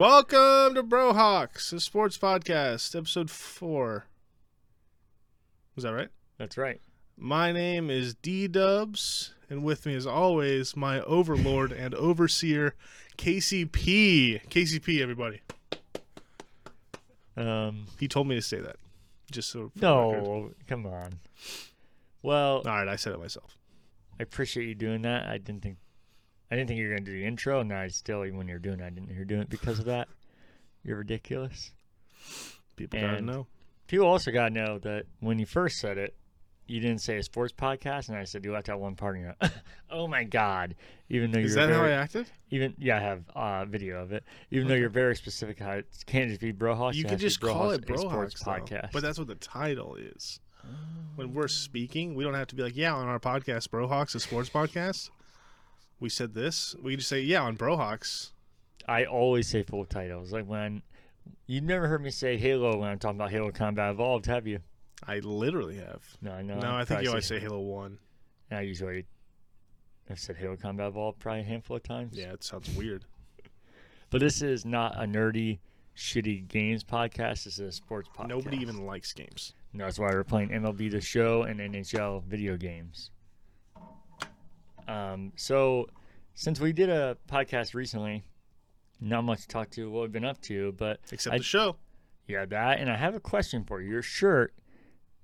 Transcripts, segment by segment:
Welcome to Brohawks, a sports podcast, episode four. Is that right? That's right. My name is D Dubs, and with me, as always, my overlord and overseer, KCP. KCP, everybody. Um, He told me to say that. Just so. for the record. no, come on. Well, All right, I said it myself. I appreciate you doing that. I didn't think, I didn't think you were gonna do the intro. and I still, even when you're doing, it, I didn't hear doing it because of that. You're ridiculous. People gotta And- know. People also gotta know that when you first said it, you didn't say a sports podcast, and I said you left out one part. And you're like, oh my god! Even though Is you're that how I acted? even yeah, I have uh, video of it. Even though you're very specific, how it can't just be Brohawks. You could has to be just call Brohawks, it a sports Brohawks, though. podcast. But that's what the title is. Oh. When we're speaking, we don't have to be like, yeah, on our podcast, Brohawks, a sports podcast. We said this. We can just say, yeah, on Brohawks. I always say full titles. Like when you've never heard me say Halo when I'm talking about Halo Combat Evolved, have you? I literally have. No, I know. No, I think you always say Halo 1. I usually I've said Halo Combat Evolved probably a handful of times. Yeah, it sounds weird. But this is not a nerdy, shitty games podcast. This is a sports podcast. Nobody even likes games. No, that's why we're playing MLB The Show and NHL video games. Um, so since we did a podcast recently, not much to talk to what we've been up to, but Except I- the show. Yeah, that. And I have a question for you. Your shirt,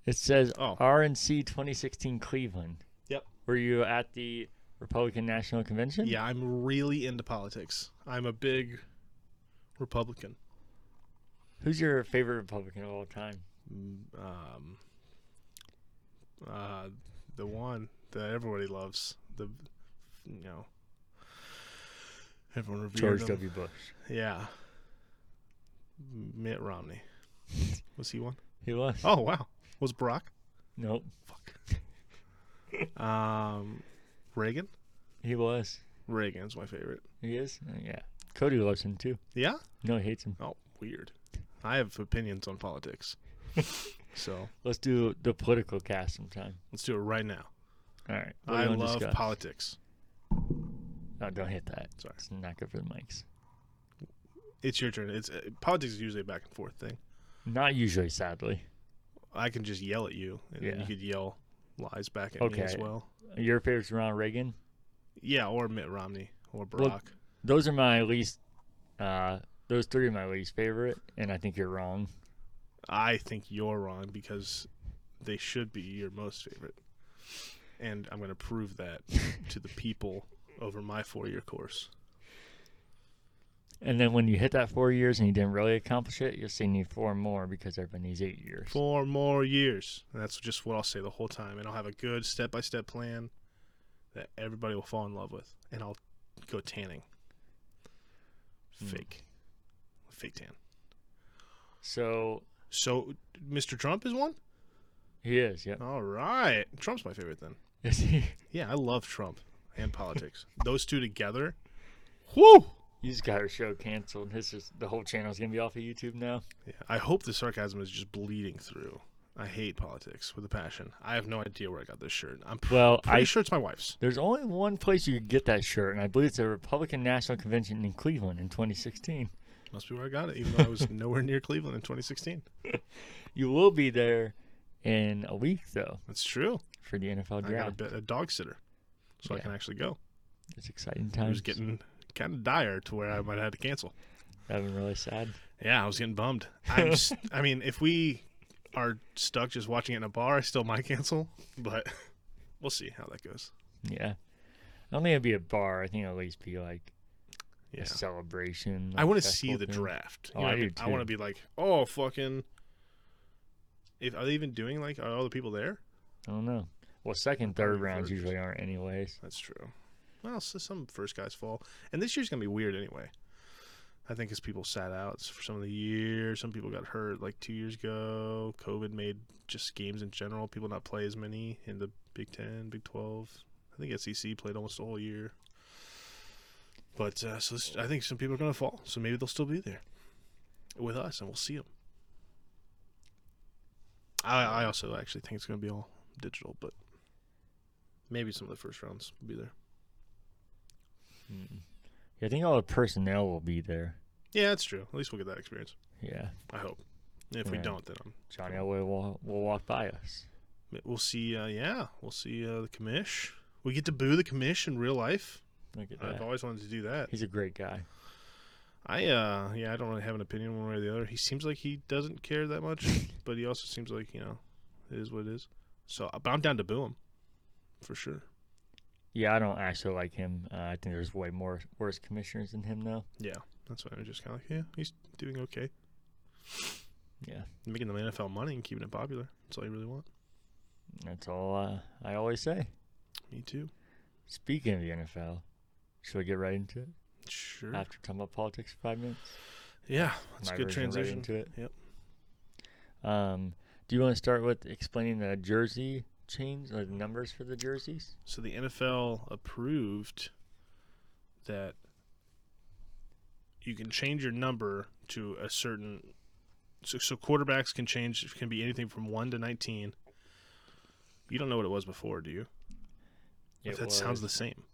it says Oh. RNC 2016 Cleveland. Yep. Were you at the Republican National Convention? Yeah, I'm really into politics. I'm a big Republican. Who's your favorite Republican of all time? Mm, Um, uh, the one that everybody loves. The, you know, everyone revered George him. W. Bush. Yeah. Mitt Romney. Was he one? He was. Oh wow. Was Barack? Nope. Fuck. um, Reagan. He was. Reagan's my favorite. He is? Uh, yeah. Cody loves him too. Yeah. No, he hates him. Oh, weird. I have opinions on politics. so Let's do the political cast sometime. let's do it right now. All right. What I love discuss? politics. Oh, don't hit that. Sorry. It's not good for the mics. It's your turn. It's uh, politics is usually a back and forth thing. Not usually, sadly. I can just yell at you, and then you Yeah. could yell lies back at me as well. Your favorite's Ronald Reagan? Yeah, or Mitt Romney or Barack. Well, those are my least uh those three are my least favorite and i think you're wrong I think you're wrong because they should be your most favorite, and I'm going to prove that to the people over my four-year course. and then when you hit that four years and you didn't really accomplish it you'll see you need four more because everybody needs eight years Four more years. And that's just what I'll say the whole time. And I'll have a good step by step plan that everybody will fall in love with. And I'll go tanning. Hmm. Fake. Fake tan. so So, Mr. Trump is one? he is yeah. All right. Trump's my favorite then. Is he? Yeah, I love Trump and politics. Those two together. Whoo! you just got our show canceled this is the whole channel's gonna be off of youtube now Yeah, I hope the sarcasm is just bleeding through. I hate politics with a passion. I have no idea where I got this shirt. I'm pr- well pretty i sure it's my wife's. there's only one place you could get that shirt and i believe it's a republican national convention in cleveland in 2016 Must be where I got it, even though I was nowhere near Cleveland in 2016. you will be there in a week though That's true. For the nfl draft. I got a, bit, a dog sitter, so I can actually go. it's exciting It times was getting kind of dire to where I might have had to cancel. That'd been really sad. Yeah, I was getting bummed. I'm I mean, if we are stuck just watching it in a bar, I still might cancel, but we'll see how that goes. Yeah. I don't think it'd be a bar. I think it'll at least be like Yeah. a celebration. I want to see the thing. draft. Oh, know I do? I want to be like, oh, fucking. If are they even doing like are all the people there? I don't know. Well, second, third rounds first. usually aren't anyways. That's true. Well, so some first guys fall, and this year's gonna be weird anyway. I think as people sat out for some of the year, some people got hurt like two years ago. COVID made just games in general people not play as many in the Big Ten, Big Twelve. I think SEC played almost the whole year. But uh, so this, I think some people are gonna fall, so maybe they'll still be there with us, and we'll see them. I, I also actually think it's gonna be all digital, but maybe some of the first rounds will be there. Mm. Yeah, I think all the personnel will be there. Yeah, that's true. At least we'll get that experience. Yeah, I hope. If we don't, then I'm, Johnny Elway will will walk by us. we'll see. Uh, yeah, we'll see uh, the commish. We get to boo the commish in real life. I've always wanted to do that. He's a great guy. I uh yeah, I don't really have an opinion one way or the other. He seems like he doesn't care that much, but he also seems like, you know, it is what it is. So but I'm down to boo him. For sure. Yeah, I don't actually like him. Uh, I think there's way more worse commissioners than him, now. Yeah. That's why I'm just kinda like, yeah, he's doing okay. Yeah, Making the NFL money and keeping it popular. That's all you really want. that's all uh, I always say. Me too. Speaking of the NFL, should we get right into it Sure. after talking about politics for five minutes? yeah, that's a good version right transition. into it. Yep. Um, do you want to start with explaining the jersey change the numbers for the jerseys? So the NFL approved that you can change your number to a certain. So, so quarterbacks can change it can be anything from one to nineteen. You don't know what it was before, do you? If It that sounds the same.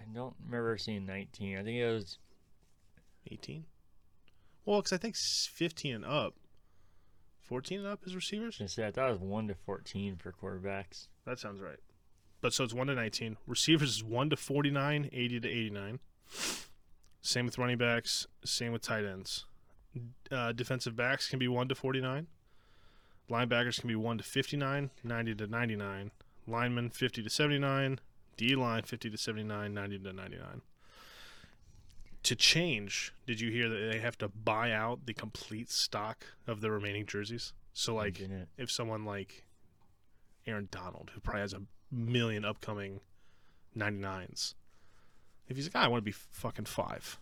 I don't remember seeing 19. I think it was Eighteen. Well, because I think s- fifteen and up, fourteen and up is receivers. I say I thought it was one to 14 for quarterbacks. That sounds right. But so it's 1 to 19. Receivers is 1 to 49, 80 to 89. Same with running backs, same with tight ends. Uh, defensive backs can be 1 to 49. Linebackers can be 1 to 59, 90 to 99. Linemen 50 to 79. D line 50 to 79, 90 to 99. To change, did you hear that they have to buy out the complete stock of the remaining jerseys? So, like, if someone like Aaron Donald, who probably has a million upcoming 99s, if he's like, "Ah, I want to be fucking five,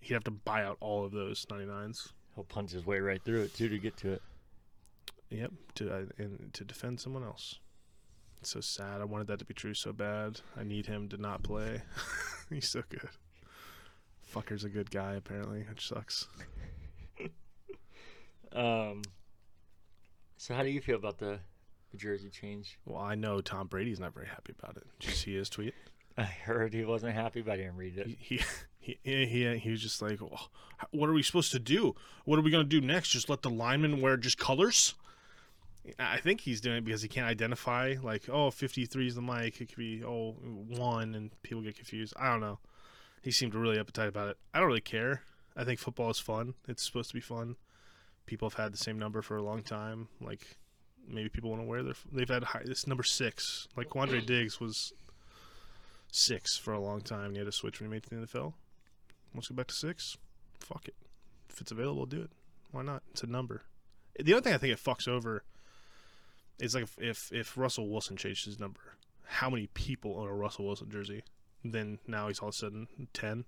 he'd have to buy out all of those 99s. He'll punch his way right through it too to get to it. Yep, to uh, and to defend someone else. It's so sad. I wanted that to be true so bad. I need him to not play. he's so good. Fucker's a good guy, apparently, which sucks. Um. So how do you feel about the, the jersey change? Well, I know Tom Brady's not very happy about it. Did you see his tweet? I heard he wasn't happy, but I didn't read it. he he he, he, he was just like, "Well, what are we supposed to do? What are we gonna do next? Just let the linemen wear just colors? I think he's doing it because he can't identify. Like, oh, 53 is the mic. It could be oh one, and people get confused. I don't know. He seemed really uptight about it. I don't really care. I think football is fun. It's supposed to be fun. People have had the same number for a long time. Like, maybe people want to wear their. They've had high, this number six. Like Quandre Diggs was six for a long time. And he had to switch when he made it to the NFL. Let's go back to six? Fuck it. If it's available, do it. Why not? It's a number. The other thing I think it fucks over is like if if, if Russell Wilson changed his number, how many people own a Russell Wilson jersey? Then now he's all of a sudden ten.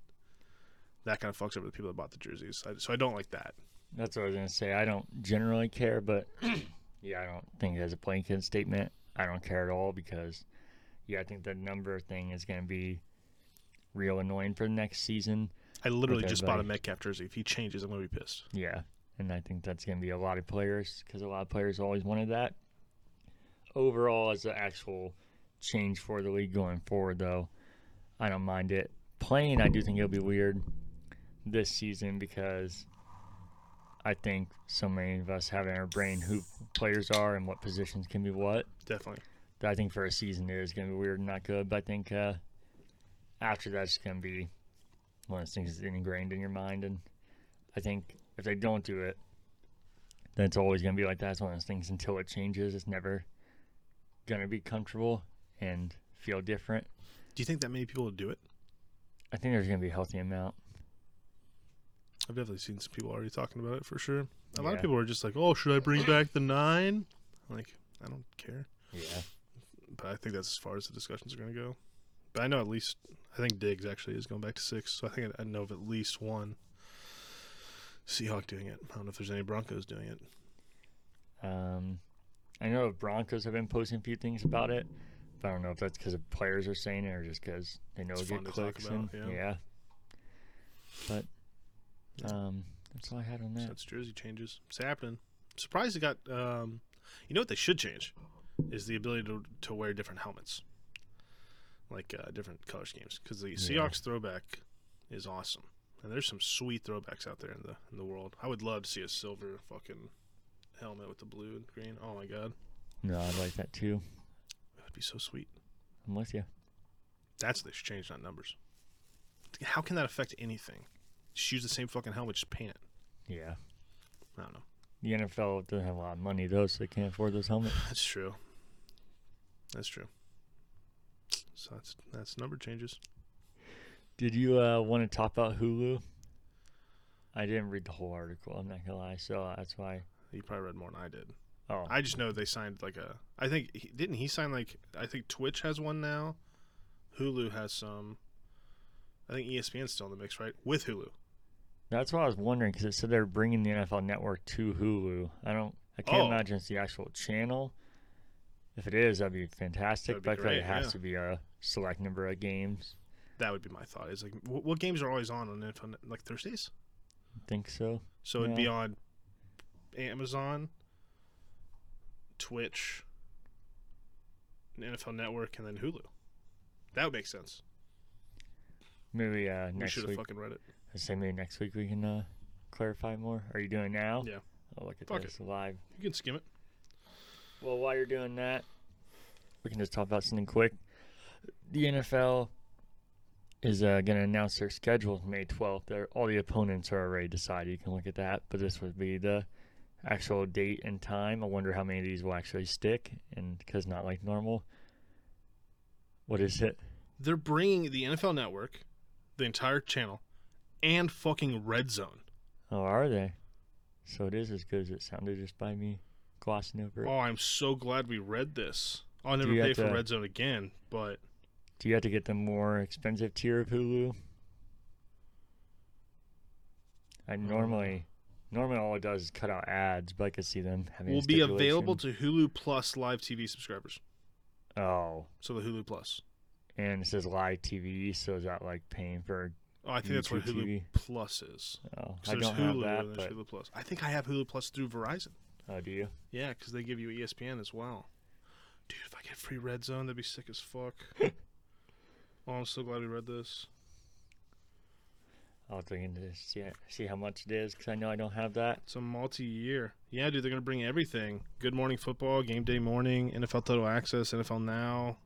That kind of fucks over the people that bought the jerseys. I, so I don't like that. That's what I was gonna say. I don't generally care, but yeah, I don't think as a blanket statement, I don't care at all because yeah, I think the number thing is gonna be real annoying for the next season. I literally just bought a. Metcalf jersey. If he changes, I'm gonna be pissed. Yeah, and I think that's gonna be a lot of players because a lot of players always wanted that. Overall, as an actual change for the league going forward, though, I don't mind it. Playing, I do think it'll be weird this season because I think so many of us have in our brain who players are and what positions can be what. Definitely. I think for a season it is going to be weird and not good. But I think uh, after that, it's going to be one of those things that's ingrained in your mind. And I think if they don't do it, then it's always going to be like that. It's one of those things until it changes. It's never going to be comfortable and feel different. Do you think that many people would do it? I think there's going to be a healthy amount. I've definitely seen some people already talking about it for sure. A lot of people are just like, "Oh, should I bring back the nine? Like, I don't care. Yeah. But I think that's as far as the discussions are going to go. But I know at least I think Diggs actually is going back to six, so I think I know of at least one Seahawk doing it. I don't know if there's any Broncos doing it. Um, I know Broncos have been posting a few things about it, I don't know if that's because the players are saying it or just because they know It's it get clicks. about, and, yeah. But um, that's all I had on So that. that's jersey changes. It's happening. I'm surprised it got. Um, you know what they should change is the ability to to wear different helmets, like uh, different color schemes. Because the Yeah. Seahawks throwback is awesome. And there's some sweet throwbacks out there in the in the world. I would love to see a silver fucking helmet with the blue and green. Oh my god, No, I'd like that too. Be so sweet. I'm with you. That's what they should change, not numbers. How can that affect anything? Just use the same fucking helmet, just paint it. Yeah. I don't know. The NFL doesn't have a lot of money though, so they can't afford those helmets. That's true. That's true. So that's that's number changes. Did you uh, want to talk about Hulu? I didn't read the whole article. I'm not gonna lie, so that's why. You probably read more than I did. Oh, I just know they signed like a. I think he, didn't he sign like I think Twitch has one now. Hulu has some. I think ESPN's still in the mix, right? With Hulu. that's what I was wondering because it said they're bringing the NFL Network to Hulu. I don't. I can't Oh. imagine it's the actual channel. If it is, that'd be fantastic. That'd be but I feel like great, it has yeah. to be a select number of games. That would be my thought. Is like what, what games are always on on NFL like Thursdays? I think so. So it'd be on Amazon, Twitch, NFL Network, and then Hulu. That would make sense. Maybe uh, we next should have week. fucking read it. I say maybe next week we can uh, clarify more. Are you doing now? Yeah. Oh, look at Fuck this live. You can skim it. Well, while you're doing that, we can just talk about something quick. The NFL is uh, going to announce their schedule May 12th. They're, all the opponents are already decided. You can look at that, but this would be the actual date and time. I wonder how many of these will actually stick, and because not like normal. What is it? They're bringing the NFL Network, the entire channel, and fucking Red Zone. Oh, are they? So it is as good as it sounded just by me glossing over it. Oh, I'm so glad we read this. I'll never pay for to- Red Zone again, but Do you have to get the more expensive tier of Hulu? I uh, normally, normally all it does is cut out ads, but I could see them having. will be available to Hulu Plus live TV subscribers. Oh, So the Hulu Plus. and it says live TV, so is that like paying for? Oh, I think that's what Hulu TV. Plus is. Oh, I don't Hulu have that, but Hulu Plus. I think I have Hulu Plus through Verizon. oh, do you? Yeah, because they give you ESPN as well. Dude, if I get free Red Zone, that'd be sick as fuck. oh, I'm so glad we read this. I'll dig into this, see see how much it is, because I know I don't have that. It's a multi-year. Yeah, dude, they're gonna bring everything. Good Morning Football, Game Day Morning, NFL Total Access, NFL Now,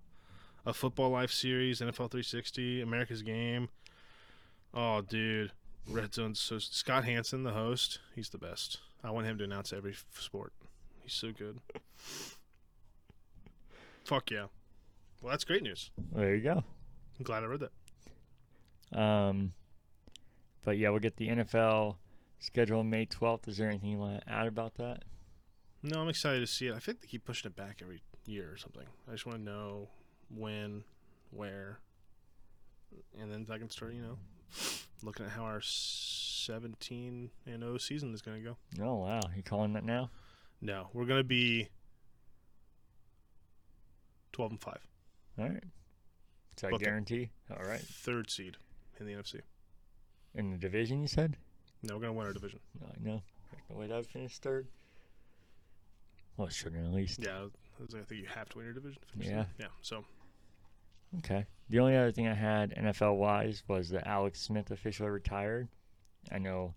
a Football Life Series, NFL 360, America's Game. Oh, dude, Red Zone's so. Scott Hansen, the host, he's the best. I want him to announce every f- sport. He's so good. Fuck yeah. Well, that's great news. There you go. I'm glad I read that. Um, but yeah, we'll get the NFL schedule May 12th. Is there anything you want to add about that? No, I'm excited to see it. I think they keep pushing it back every year or something. I just want to know when, where, and then I can start, you know, looking at how our 17 and 0 season is going to go. Oh wow, you calling that now? No, we're going to be 12 and 5, All right. Is that Book guarantee? All right. third seed in the NFC. In the division, you said? No, we're going to win our division. No, I know. There's no way that would finish third. Well, it shouldn't at least. Yeah, I think you have to win your division. to finish Yeah. third. Yeah. So Okay. The only other thing I had NFL wise was that Alex Smith officially retired. I know,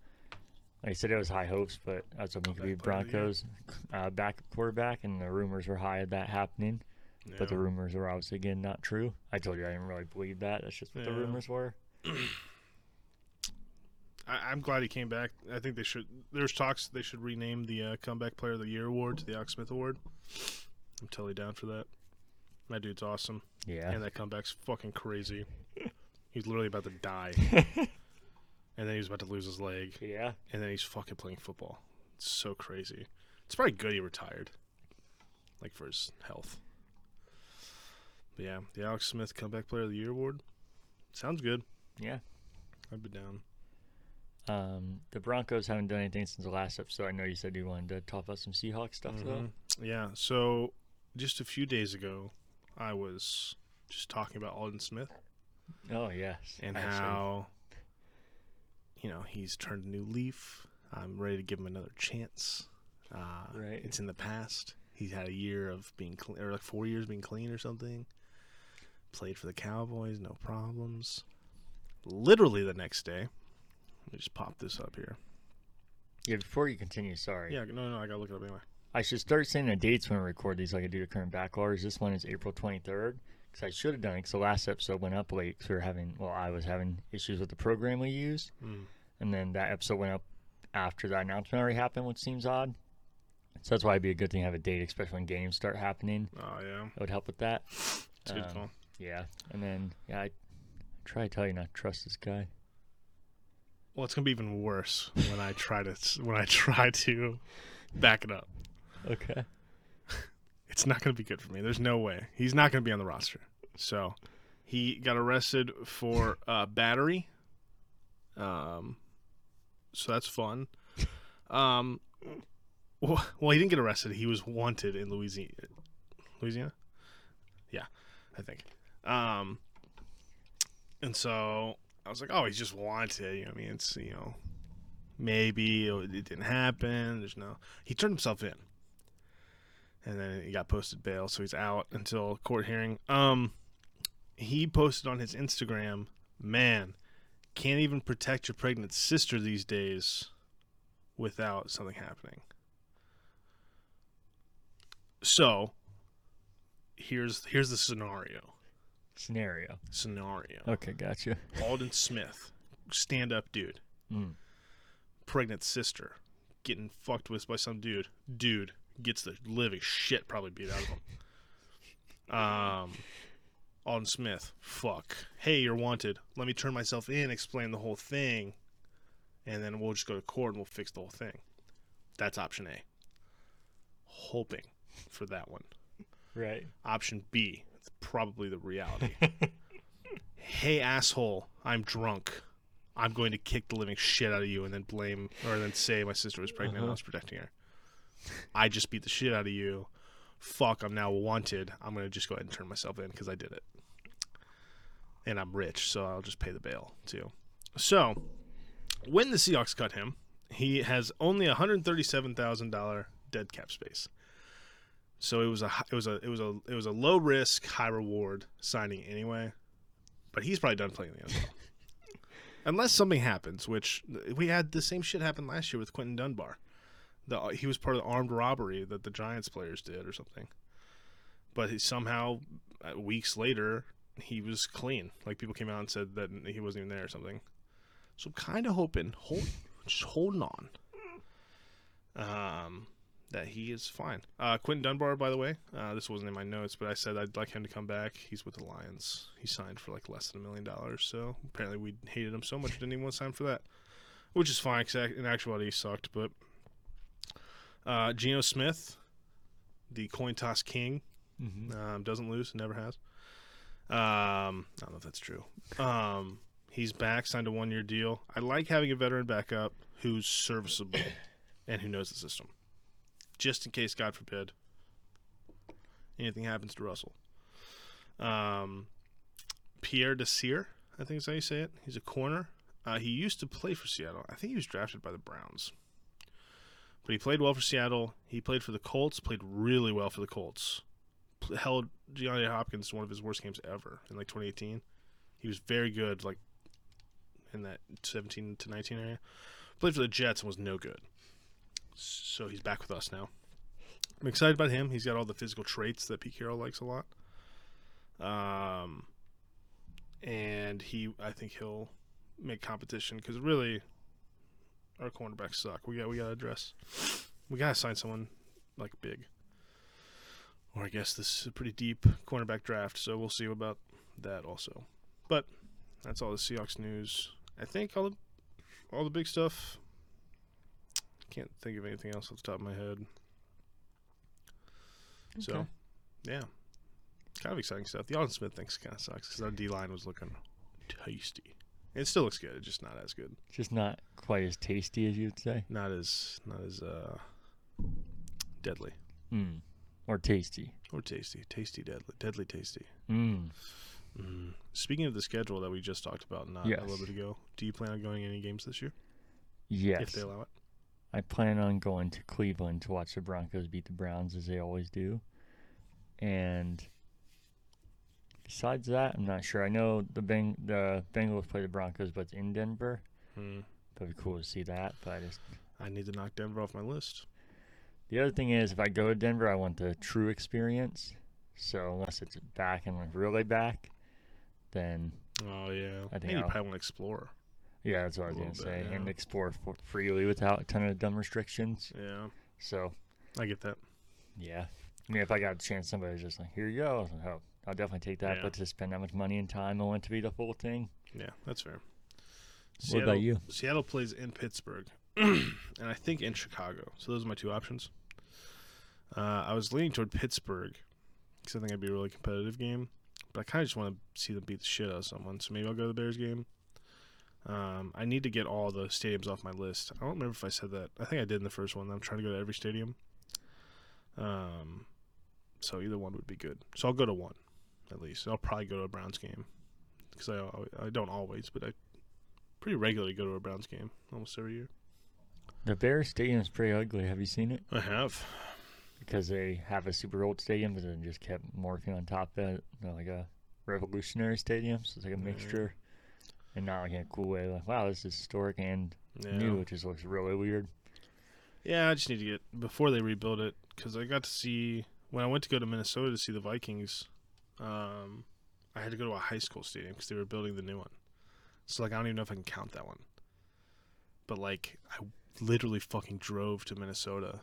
like I said, it was high hopes, but I was hoping he could be Comeback player of the year. Broncos uh, back quarterback, and the rumors were high of that happening. Yeah. But the rumors were obviously again not true. I told you I didn't really believe that. That's just what the rumors were. I, I'm glad he came back. I think they should. There's talks they should rename the uh, comeback player of the year award to the Alex Smith Award. I'm totally down for that. My dude's awesome, Yeah. and that comeback's fucking crazy. He's literally about to die, and then he's about to lose his leg, yeah. and then he's fucking playing football. It's so crazy. It's probably good he retired, like for his health. But yeah, the Alex Smith comeback player of the year award sounds good. Yeah. I'd be down. Um, the Broncos haven't done anything since the last episode. I know you said you wanted to talk about some Seahawks stuff though. Mhm. Yeah. So just a few days ago, I was just talking about Aldon Smith Oh yes. and actually. how you know he's turned a new leaf. I'm ready to give him another chance. Uh, Right. It's in the past. He's had a year of being clean, or like four years being clean or something. Played for the Cowboys, no problems. literally the next day. Let me just pop this up here. Yeah, before you continue, sorry. Yeah, no, no, I gotta look it up anyway. I should start saying the dates when I record these, like I do the current backlogs. This one is April 23rd, because I should have done it, because the last episode went up late, because we were having, well, I was having issues with the program we use, Mm. and then that episode went up after that announcement already happened, which seems odd. So that's why it'd be a good thing to have a date, especially when games start happening. Oh yeah, It would help with that. it's a good Um. Yeah, and then yeah, I try to tell you not to trust this guy. Well, it's gonna be even worse when I try to when I try to back it up. Okay. It's not gonna be good for me. There's no way he's not gonna be on the roster. So he got arrested for uh, battery. Um, so that's fun. Um, well, he didn't get arrested. He was wanted in Louisiana. Louisiana, yeah, I think. Um, and so I was like, oh, he just wanted. You know, I mean, it's you know, maybe it didn't happen. There's no. He turned himself in, and then he got posted bail, so he's out until court hearing. Um, he posted on his Instagram, man, can't even protect your pregnant sister these days without something happening. So, here's here's the scenario. Scenario. Scenario. Okay, gotcha. Aldon Smith, stand up dude, Mm. pregnant sister, getting fucked with by some dude. Dude gets the living shit probably beat out of him. Um, Aldon Smith, fuck. Hey, you're wanted. Let me turn myself in, explain the whole thing, and then we'll just go to court and we'll fix the whole thing. That's option A. Hoping for that one. Right. Option B, probably the reality. hey, asshole, I'm drunk. I'm going to kick the living shit out of you and then blame or then say my sister was pregnant and I Uh-huh. was protecting her. I just beat the shit out of you. Fuck, I'm now wanted. I'm going to just go ahead and turn myself in because I did it. And I'm rich, so I'll just pay the bail too. So, when the Seahawks cut him, he has only $137,000 dead cap space. So it was a it was a it was a it was a low risk, high reward signing anyway. But he's probably done playing the NFL. Unless something happens, which we had the same shit happen last year with Quinton Dunbar. The he was part of the armed robbery that the Giants players did or something. But he somehow uh, weeks later he was clean. Like people came out and said that he wasn't even there or something. So I'm kind of hoping, hold, just holding on. Um, that he is fine. Uh, Quinton Dunbar, by the way, uh, this wasn't in my notes, but I said I'd like him to come back. He's with the Lions. He signed for like less than a million dollars, so apparently we hated him so much we didn't even want to sign for that, which is fine. 'cause ac- in actuality, he sucked. But uh, Geno Smith, the coin toss king, Mm-hmm. um, doesn't lose, never has. Um, I don't know if that's true. Um, he's back, signed a one-year deal. I like having a veteran backup who's serviceable and who knows the system, just in case, God forbid, anything happens to Russell. Um, Pierre Desir, I think is how you say it. He's a corner. Uh, he used to play for Seattle. I think he was drafted by the Browns. But he played well for Seattle. He played for the Colts, played really well for the Colts held Gianni Hopkins to one of his worst games ever in like 2018. He was very good, like in that 17 to 19 area. Played for the Jets and was no good. So he's back with us now. I'm excited about him. He's got all the physical traits that Pete Carroll likes a lot. Um, and he, I think he'll make competition because really, our cornerbacks suck. We got we got to address. We got to sign someone like big or I guess this is a pretty deep cornerback draft, so we'll see about that also. But that's all the Seahawks news. I think all the all the big stuff. Can't think of anything else off the top of my head. So, yeah, kind of exciting stuff. The Aldon Smith thing kind of sucks because our D line was looking tasty. It still looks good. It's just not as good. Just not quite as tasty as you'd say. Not as not as uh deadly Mm. Or tasty. or tasty. Tasty, deadly, deadly, tasty. Mm. Mm. Speaking of the schedule that we just talked about not a little bit ago, do you plan on going any games this year Yes. if they allow it? I plan on going to Cleveland to watch the Broncos beat the Browns as they always do. And besides that, I'm not sure. I know the Beng- the Bengals play the Broncos, but it's in Denver. Hmm. That'd be cool to see that. But I just I need to knock Denver off my list. the other thing is, if I go to Denver, I want the true experience. So unless it's back and like really back, then Oh yeah, I think Maybe I'll- probably want to explore. Yeah, that's what I was gonna little say, bit, and explore f- freely without a ton of dumb restrictions. Yeah, So I get that. yeah, I mean, if I got a chance, somebody's just like, "Here you go," I was like, oh, I'll definitely take that. Yeah. But to spend that much money and time, I want it to be the full thing. Yeah, that's fair. What about you? Seattle plays in Pittsburgh, and I think in Chicago. So those are my two options. Uh, I was leaning toward Pittsburgh because I think it'd be a really competitive game, but I kind of just want to see them beat the shit out of someone. So maybe I'll go to the Bears game. Um, I need to get all the stadiums off my list. I don't remember if I said that. I think I did in the first one. I'm trying to go to every stadium. Um, so either one would be good. So I'll go to one, at least. I'll probably go to a Browns game because I I don't always, but I pretty regularly go to a Browns game almost every year. The Bears Stadium is pretty ugly. Have you seen it? I have. Because they have a super old stadium, but then just kept morphing on top of it, you know, like a revolutionary stadium. So it's like a mixture, and not like in a cool way. Like, wow, this is historic and Yeah. new. It just looks really weird. Yeah, I just need to get before they rebuild it because I got to see when I went to go to Minnesota to see the Vikings. Um, I had to go to a high school stadium because they were building the new one. So like I don't even know if I can count that one. But like I literally fucking drove to Minnesota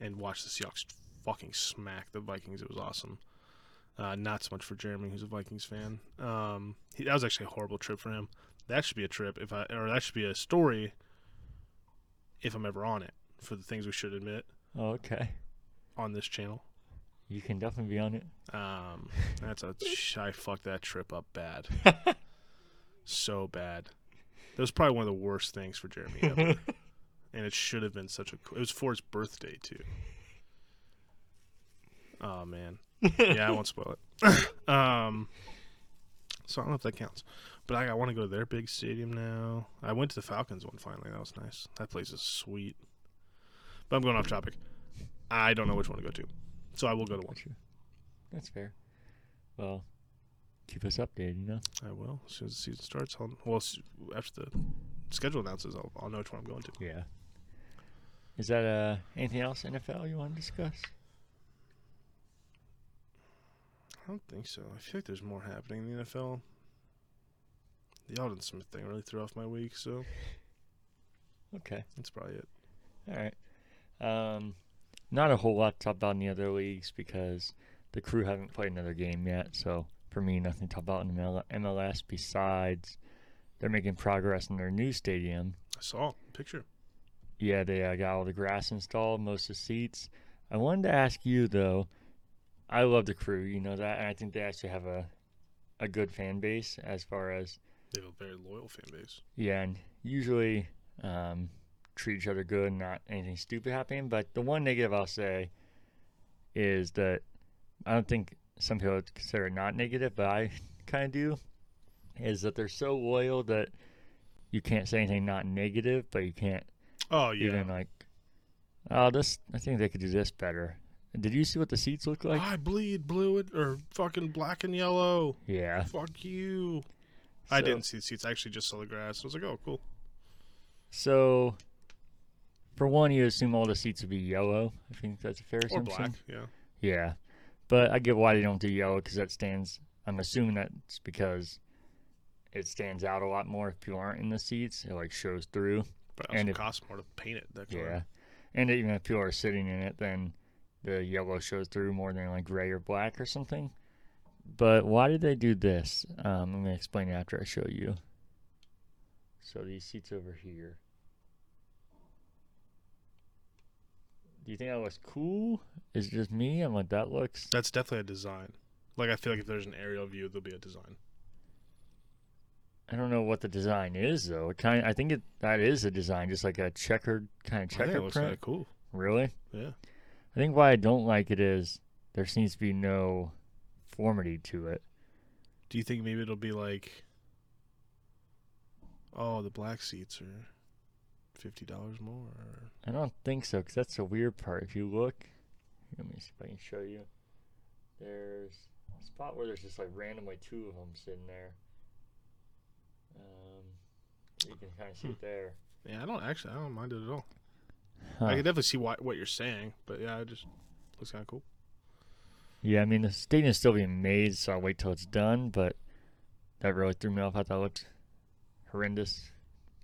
and watched the Seahawks fucking smack the Vikings. It was awesome. Uh, not so much for Jeremy, who's a Vikings fan. Um, he, that was actually a horrible trip for him. That should be a trip if I, or that should be a story if I'm ever on it for the things we should admit okay. on this channel. You can definitely be on it. Um, that's a I fucked that trip up bad, so bad. That was probably one of the worst things for Jeremy ever, and it should have been such a. It was for his birthday too. Oh man, yeah, I won't spoil it. um, so I don't know if that counts, but I, I want to go to their big stadium now. I went to the Falcons one finally. That was nice. That place is sweet. But I'm going off topic. I don't know which one to go to, so I will go to one. That's fair. Well, keep us updated, you know? I will as soon as the season starts. I'll, well, after the schedule announces, I'll, I'll know which one I'm going to. Yeah. Is that uh anything else NFL you want to discuss? I don't think so. I feel like there's more happening in the NFL. The Aldon Smith thing really threw off my week, so Okay. that's probably it. All right. Um, not a whole lot to talk about in the other leagues because the crew haven't played another game yet. So for me, nothing to talk about in the MLS besides they're making progress in their new stadium. I saw a picture. Yeah, they uh, got all the grass installed, most of the seats. I wanted to ask you though. I love the crew, you know that, and I think they actually have a a good fan base as far as They have a very loyal fan base. Yeah, and usually um, treat each other good, not anything stupid happening. But the one negative I'll say is that I don't think some people would consider it not negative, but I kind of do. Is that they're so loyal that you can't say anything not negative, but you can't Oh yeah. even like, oh, this. I think they could do this better. Did you see what the seats look like? I bleed blue and, or fucking black and yellow. yeah, Fuck you. I didn't see the seats. I actually just saw the grass. I was like, oh, cool. So, for one, you assume all the seats would be yellow. I think that's a fair Or assumption. black. Yeah. Yeah, but I get why they don't do yellow because that stands. I'm assuming that's because it stands out a lot more if people aren't in the seats. It like shows through. But it also And if- costs more to paint it that color. Yeah, and even if people are sitting in it, then the yellow shows through more than like gray or black or something. But why did they do this? Um, I'm gonna explain it after I show you. So these seats over here. Do you think that looks cool? Is it just me? I'm like that looks. That's definitely a design. Like I feel like if there's an aerial view, there'll be a design. I don't know what the design is though. It kind of, I think it that is a design, just like a checkered kind of I think checker looks print. kind of cool. Really? Yeah. I think why I don't like it is there seems to be no formity to it. Do you think maybe it'll be like, oh, the black seats are fifty dollars more? Or... I don't think so, because that's the weird part. If you look, let me see if I can show you. There's a spot where there's just like randomly two of them sitting there. Um, you can kind of see Hmm. it there. Yeah, I don't actually. I don't mind it at all. Huh. I can definitely see what what you're saying, but yeah, it just looks kind of cool. Yeah, I mean the stadium's still being made, so I'll wait till it's done. But that really threw me off. I thought it looked horrendous,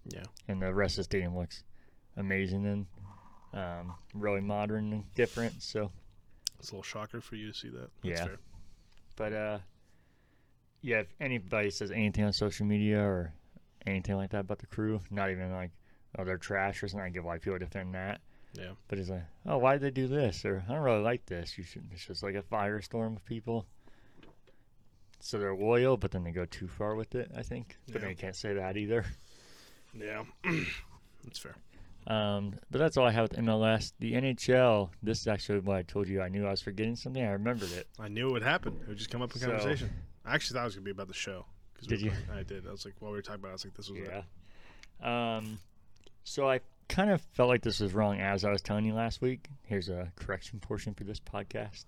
Yeah. and the rest of the stadium looks amazing and um, really modern and different. So, It's a little shocker for you to see that. That's Yeah. Fair. but uh, yeah, if anybody says anything on social media or anything like that about the crew, not even like oh they're trash or something, I get why people defend that. Yeah. But it's like, oh, why did they do this? Or I don't really like this. You should. It's just like a firestorm of people. So they're loyal, but then they go too far with it. I think, but Yeah. then you can't say that either. Yeah. That's fair. Um, but that's all I have with MLS. The NHL. This is actually what I told you. I knew I was forgetting something. I remembered it. I knew it would happen. It would just come up in So- conversation. I actually thought it was gonna be about the show. we Did were you? I did. I was like, while we were talking about, it, I was like, this was it. Yeah. Um, so I kind of felt like this was wrong as I was telling you last week. Here's a correction portion for this podcast.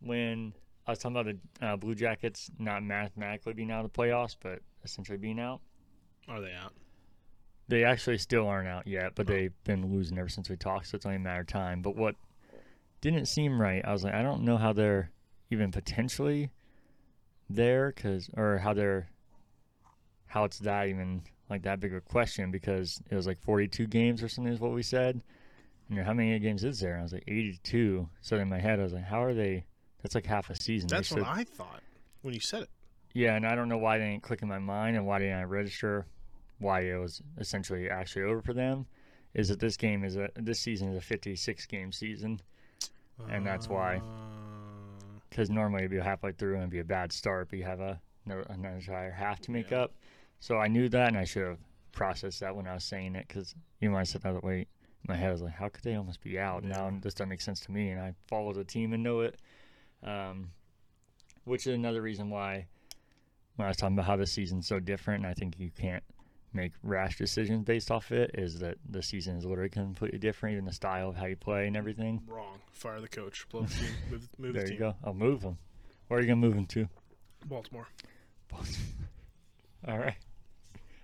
When I was talking about the uh, Blue Jackets not mathematically being out of the playoffs, but essentially being out, Are they out? they actually still aren't out yet, but Oh. they've been losing ever since we talked, so it's only a matter of time. But what didn't seem right, I was like, I don't know how they're even potentially there, cause or how they're how it's that even like that big a question because it was like 42 games or something is what we said. And how many games is there? And I was like 82. So in my head, I was like, how are they? That's like half a season. That's said- what I thought when you said it. yeah, and I don't know why they didn't click in my mind and why didn't I register why it was essentially actually over for them. Is that this game is a this season is a 56 game season And that's why. Uh, because normally it'd be halfway through and it'd be a bad start, but you have a another, another entire half to make Yeah. up. So I knew that, and I should have processed that when I was saying it because even when I said that, in my head I was like, how could they almost be out now? This doesn't make sense to me, and I follow the team and know it. Um, which is another reason why when I was talking about how the season's so different, and I think you can't make rash decisions based off it, is that the season is literally completely different, even the style of how you play and everything. wrong. Fire the coach. Blow the team. Move, move there the you team. go. I'll move them. Where are you gonna move them to? Baltimore. All right.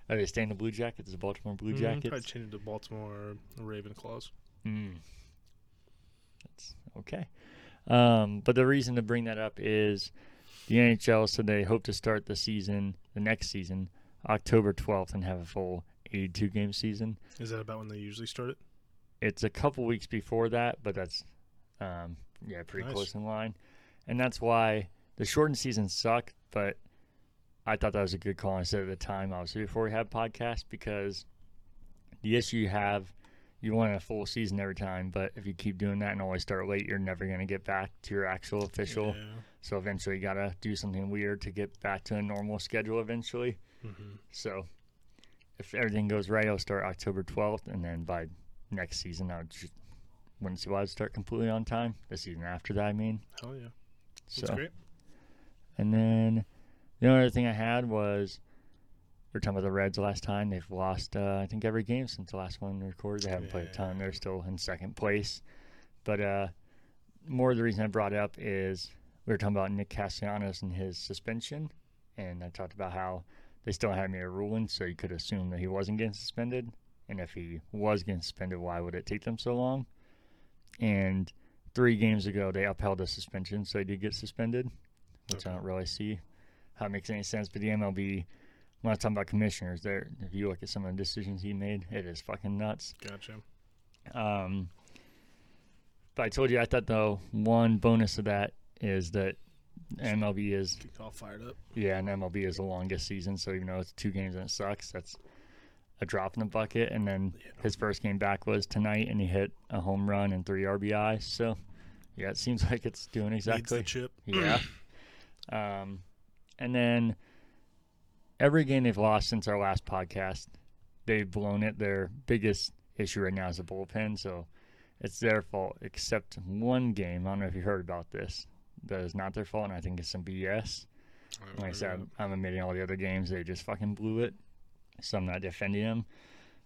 Are they staying the Blue Jackets? The Baltimore Blue Mm, Jackets? Probably change it to Baltimore Raven Claws. Mm. That's okay. Um, but the reason to bring that up is the NHL said they hope to start the season, the next season, October 12th, and have a full 82 game season. Is that about when they usually start it? It's a couple weeks before that, but that's um, yeah, pretty Nice. close in line. And that's why the shortened season sucked, but I thought that was a good call. I said at the time, obviously, before we had podcast, because the issue you have, you want a full season every time, but if you keep doing that and always start late, you're never going to get back to your actual official. Yeah. So eventually, you got to do something weird to get back to a normal schedule eventually. hmm So if everything goes right, I'll start October 12th, and then by next season, I would just, wouldn't see why I'd start completely on time. The season after that, I mean. Hell yeah. So, That's great. and then the only other thing I had was we were talking about the Reds last time. They've lost, uh, I think, every game since the last one recorded. They haven't played a ton. They're still in second place. But uh, more of the reason I brought it up is we were talking about Nick Castellanos and his suspension. And I talked about how they still had me a ruling, so you could assume that he wasn't getting suspended. And if he was getting suspended, why would it take them so long? And three games ago, they upheld the suspension, so he did get suspended, which I don't really see how it makes any sense. But the MLB, when I talking about commissioners, there, if you look at some of the decisions he made, it is fucking nuts. Gotcha. Um, but I told you, I thought though one bonus of that is that MLB is Get all fired up. yeah, and MLB is the longest season, so even though it's two games and it sucks, that's a drop in the bucket. And then Yeah. his first game back was tonight, and he hit a home run and three RBI. So yeah, it seems like it's doing Needs exactly the chip. yeah. um, and then every game they've lost since our last podcast, they've blown it. Their biggest issue right now is the bullpen, so it's their fault. Except one game, I don't know if you heard about this. That is not their fault, and I think it's some BS. Like I said, I'm, I'm admitting all the other games they just fucking blew it. So I'm not defending them.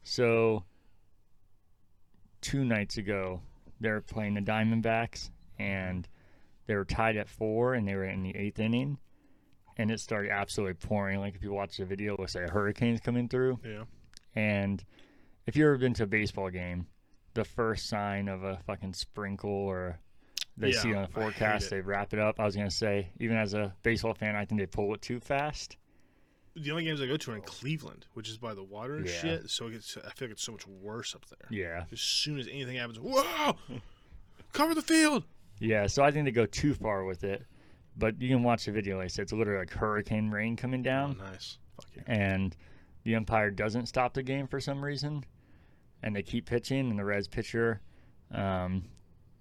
So two nights ago, they're playing the Diamondbacks, and they were tied at four and they were in the eighth inning, and it started absolutely pouring. Like if you watch the video, it looks like a hurricane's coming through. Yeah. And if you've ever been to a baseball game, the first sign of a fucking sprinkle or they Yeah, see on the forecast, they wrap it up. I was gonna say, even as a baseball fan, I think they pull it too fast. The only games I go to are in Cleveland, which is by the water and Yeah. shit. So it gets, I feel like it's so much worse up there. Yeah, As soon as anything happens, whoa, cover the field. yeah. So I think they go too far with it. But you can watch the video. Like I said, it's literally like hurricane rain coming down. Oh, nice. Fuck yeah. and the umpire doesn't stop the game for some reason, and they keep pitching, and the Reds pitcher um,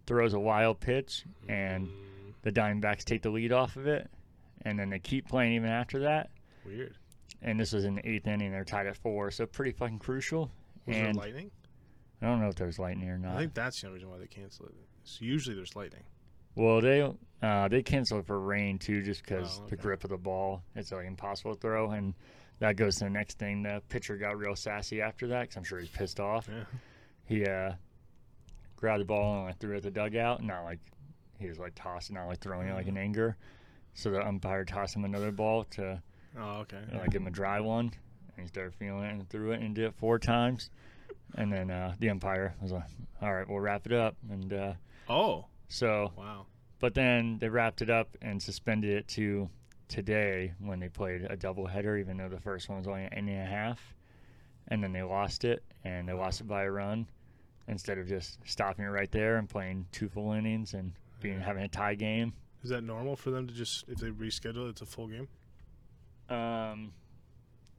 throws a wild pitch, and Mm, the Diamondbacks take the lead off of it, and then they keep playing even after that. weird. And this was in the eighth inning; they're tied at four, so pretty fucking crucial. Was and there lightning? I don't know if there's lightning or not. I think that's the only reason why they cancel it. So usually there's lightning. Well, they uh, they canceled for rain too, just because Oh, the grip of the ball it's like impossible to throw, and that goes to the next thing. The pitcher got real sassy after that, because I'm sure he's pissed off. Yeah. he uh, grabbed the ball and like threw it at the dugout. Not like he was like tossing, not like throwing it like in Mm-hmm. anger. So the umpire tossed him another ball to Oh, okay. like give him a dry one, and he started feeling it and threw it and did it four times. And then uh, the umpire was like, "All right, we'll wrap it up." And uh, Oh, so, wow. but then they wrapped it up and suspended it to today when they played a doubleheader, even though the first one was only an inning and a half. And then they lost it, and they lost it by a run instead of just stopping it right there and playing two full innings and being having a tie game. Is that normal for them to just if they reschedule it's a full game? Um,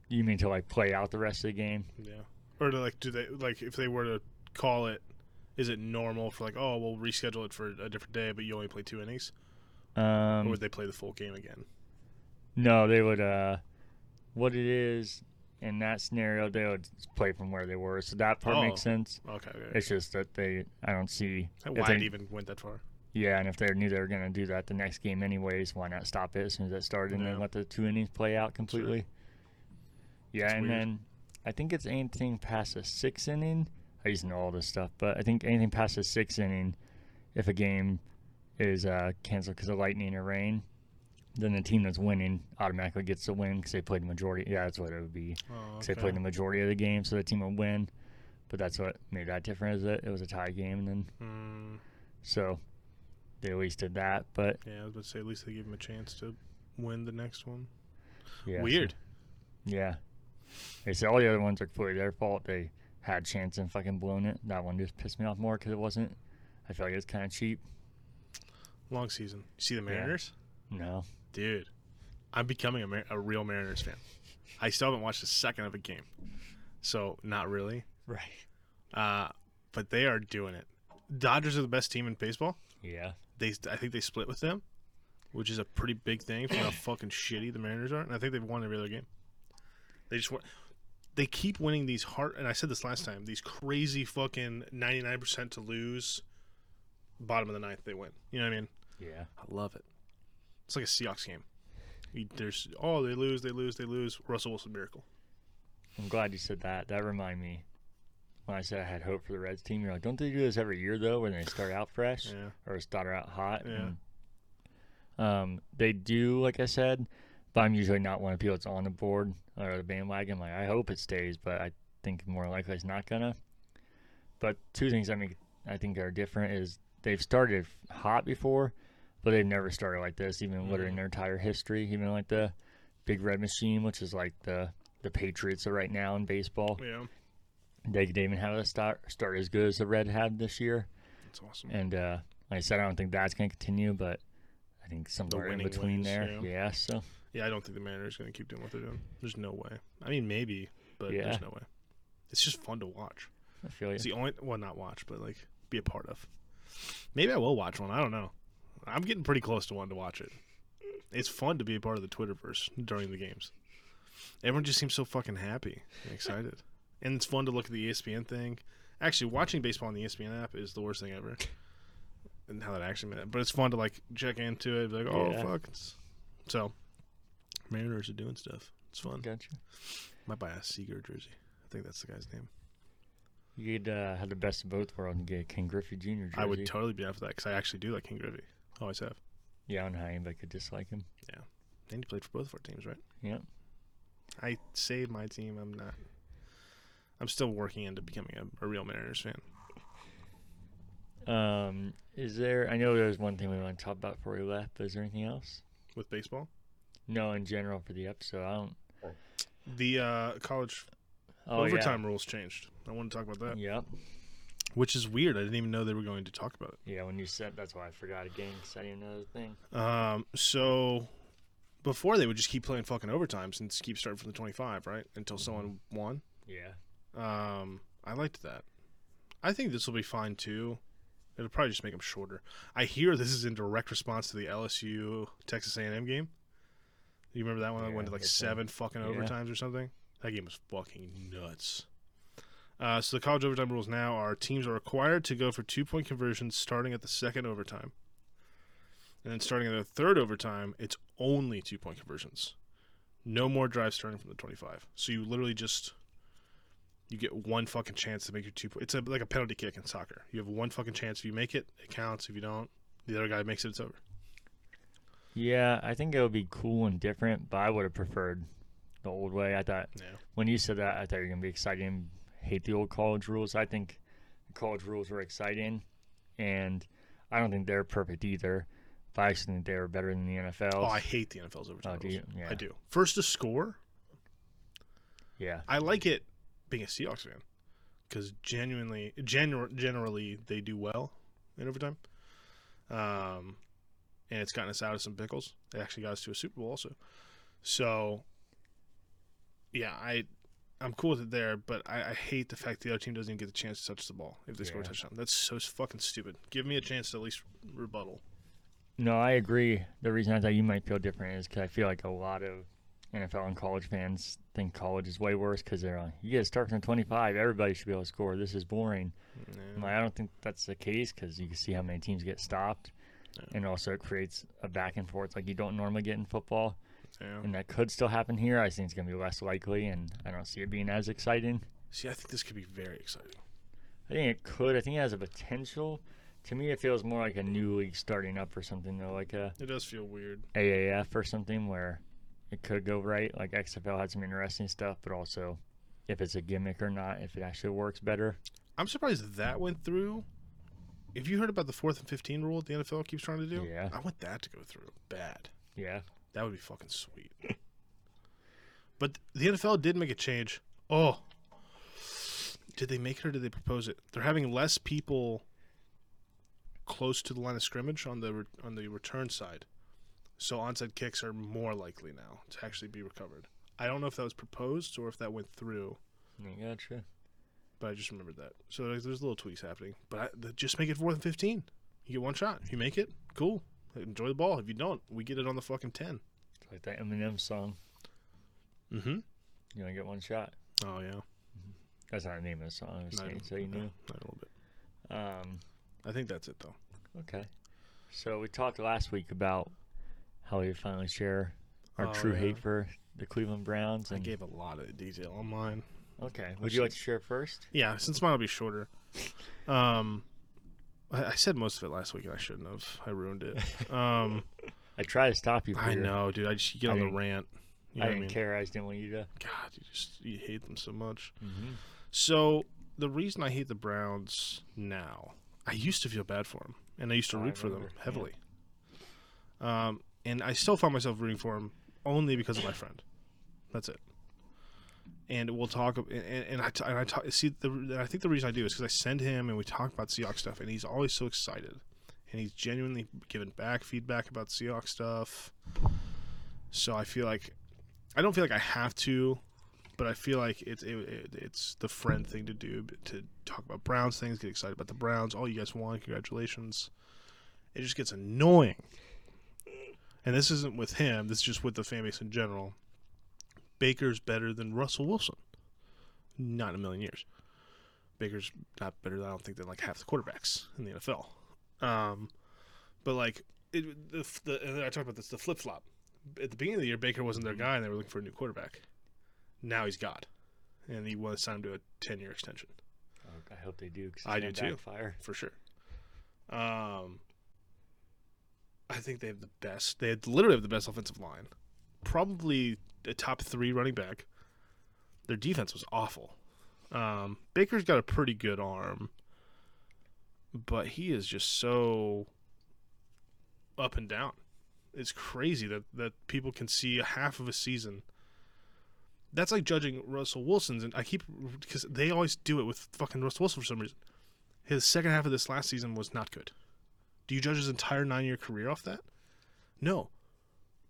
you mean to like play out the rest of the game? Yeah. Or to like do they like if they were to call it, is it normal for like oh we'll reschedule it for a different day, but you only play two innings, or Um, would they play the full game again? no, they would. Uh, what it is in that scenario, they would play from where they were, so that part Oh. makes sense. Okay. okay. It's just that they, I don't see. Why they- it even went that far? Yeah, and if they knew they were going to do that the next game anyways, why not stop it as soon as it started and then let the two innings play out completely? Yeah, That's and weird. then I think it's anything past a six inning. I used to know all this stuff, but I think anything past the sixth inning, if a game is uh, canceled because of lightning or rain, then the team that's winning automatically gets the win because they played the majority. Yeah, that's what it would be. Oh, 'cause they played the majority of the game, so the team would win. But that's what made that different. Is that It was a tie game, and then Mm, so they at least did that. But yeah, I was about to say at least they gave him a chance to win the next one. yeah, so- Weird. yeah. They said all the other ones are completely their fault. They had a chance and fucking blown it. That one just pissed me off more because it wasn't. I feel like it was kind of cheap. Long season. You see the Mariners, No. dude. I'm becoming a, Mar- a real Mariners fan. I still haven't watched a second of a game, so not really. Right. Uh, but they are doing it. Dodgers are the best team in baseball. Yeah. They, I think they split with them, which is a pretty big thing for how fucking shitty the Mariners are. And I think they've won every other game. They just won. They keep winning these hard, and I said this last time. These crazy fucking 99% to lose. Bottom of the ninth, they win. You know what I mean? Yeah. I love it. It's like a Seahawks game. You- There's oh they lose, they lose, they lose. Russell Wilson miracle. I'm glad you said that. That reminded me when I said I had hope for the Reds team. You're like, don't they do this every year though, when they start out fresh Yeah. or start out hot? Yeah. And, um, they do, like I said, but I'm usually not one of the people that's on the board or the bandwagon. Like I hope it stays, but I think more likely it's not gonna. But two things I mean I think are different is they've started hot before, but they've never started like this, even literally in their entire history. Even like the Big Red Machine, which is like the the Patriots are right now in baseball. Yeah. They didn't even have a start start as good as the Red had this year. That's awesome. And uh, like I said, I don't think that's going to continue, but I think somewhere in between ways, there. yeah. Yeah. So Yeah, I don't think the Mariners are gonna keep doing what they're doing. There's no way. I mean maybe, but Yeah. there's no way. It's just fun to watch. I feel you. It's the only well not watch, but like be a part of. Maybe I will watch one. I don't know. I'm getting pretty close to one to watch it. It's fun to be a part of the Twitterverse during the games. Everyone just seems so fucking happy and excited. and it's fun to look at the ESPN thing. Actually, watching baseball on the ESPN app is the worst thing ever. And how that actually meant. But it's fun to like check into it, be like, oh Yeah. fuck. It's... So Mariners are doing stuff. It's fun. Gotcha. Might buy a Seager jersey. I think that's the guy's name. You'd uh, have the best of both worlds and get a Ken Griffey Jr. jersey. I would totally be after that because I actually do like Ken Griffey. Always have. Yeah, I don't know how anybody could dislike him. Yeah. And he played for both of our teams, right? Yeah. I saved my team. I'm not. I'm still working into becoming a, a real Mariners fan. Um, is there? I know there's one thing we want to talk about before we left. But is there anything else? With baseball, No, in general for the episode, I don't. the uh, college Oh overtime rules changed. I want to talk about that, Yep. which is weird. I didn't even know they were going to talk about it. Yeah. When you said that's why I forgot again. Cause I didn't know the thing. Um, so before they would just keep playing fucking overtime since keep starting from the 25, right? Until someone won. Yeah. Um, I liked that. I think this will be fine too. It'll probably just make them shorter. I hear this is in direct response to the LSU Texas A&M game. You remember that one that went to like seven fucking yeah. overtimes or something? That game was fucking nuts. Uh, so the college overtime rules now are teams are required to go for two point conversions starting at the second overtime. And then starting at the third overtime, it's only two point conversions. No more drives starting from the 25. So you literally just you get one fucking chance to make your two. po- It's a, like a penalty kick in soccer. You have one fucking chance. If you make it, it counts. If you don't, the other guy makes it. It's over. Yeah, I think it would be cool and different, but I would have preferred the old way. I thought Yeah. when you said that, I thought you were gonna be excited and hate the old college rules. I think the college rules were exciting, and I don't think they're perfect either. But I actually think they were better than the NFL. Oh, I hate the NFL's overtime Oh, rules. Yeah. I do. First to score. yeah, I like it being a Seahawks fan because genuinely, genu- generally they do well in overtime. Um, and it's gotten us out of some pickles. It actually got us to a Super Bowl also. So, yeah, I, I'm cool with it there, but I, I hate the fact the other team doesn't even get the chance to touch the ball if they score a touchdown. That's so fucking stupid. Give me a chance to at least rebuttal. no, I agree. The reason I thought you might feel different is because I feel like a lot of NFL and college fans think college is way worse because they're like, you get to start from 25, everybody should be able to score. This is boring. Like, I don't think that's the case because you can see how many teams get stopped, Yeah. and also it creates a back and forth like you don't normally get in football, Yeah. and that could still happen here. I think it's gonna be less likely, and I don't see it being as exciting. See, I think this could be very exciting. I think it could. I think it has a potential. To me, it feels more like a new league starting up or something, though, like a It does feel weird. AAF or something where it could go right. Like XFL had some interesting stuff, but also if it's a gimmick or not, if it actually works better. I'm surprised that went through. If you heard about the fourth and fifteen rule that the NFL keeps trying to do, Yeah. I want that to go through. Bad. Yeah. That would be fucking sweet. but the NFL did make a change. Oh, did they make it or did they propose it? They're having less people close to the line of scrimmage on the re- on the return side, so onside kicks are more likely now to actually be recovered. I don't know if that was proposed or if that went through. Yeah, gotcha. But I just remembered that. So there's, there's little tweaks happening. But I, the, just make it fourth and fifteen. You get one shot. If you make it, cool. Enjoy the ball. If you don't, we get it on the fucking ten. It's like that Eminem song. Mm-hmm. You only get one shot. Oh yeah. That's not the name of the song. I was saying, so you no, knew. not a little bit. Um, I think that's it though. okay. So we talked last week about how we finally share our Oh, true yeah. hate for the Cleveland Browns. I gave a lot of detail on mine. Okay. Would you like to share first? Yeah, since mine will be shorter. Um, I, I said most of it last week, and I shouldn't have. I ruined it. Um, I try to stop you. I your- know, dude. I just get I on the rant. You I know what didn't I mean? care. I just didn't want you to. God, you just you hate them so much. Mm-hmm. So the reason I hate the Browns now, I used to feel bad for them, and I used to Oh, root for them remember, yeah. heavily. Um, and I still find myself rooting for them only because of my friend. That's it. And we'll talk, and, and I and I talk. See, the, I think the reason I do is because I send him and we talk about Seahawks stuff, and he's always so excited, and he's genuinely giving back feedback about Seahawks stuff. So I feel like I don't feel like I have to, but I feel like it's it, it, it's the friend thing to do to talk about Browns things, get excited about the Browns. All you guys won, congratulations. It just gets annoying, and this isn't with him. This is just with the fan base in general. Baker's better than Russell Wilson. Not in a million years. Baker's not better. I don't think than like half the quarterbacks in the NFL. Um, but like it, the, the and I talked about this the flip flop. At the beginning of the year, Baker wasn't their guy, and they were looking for a new quarterback. Now he's God, and he want to sign him to a ten year extension I hope they do. I do too. Fire for sure. Um, I think they have the best. They literally have the best offensive line, probably a top three running back. Their defense was awful. Um, Baker's got a pretty good arm, but he is just so up and down. It's crazy that that people can see a half of a season. That's like judging Russell Wilson's, and I keep because they always do it with fucking Russell Wilson for some reason. His second half of this last season was not good. Do you judge his entire nine year career off that? No.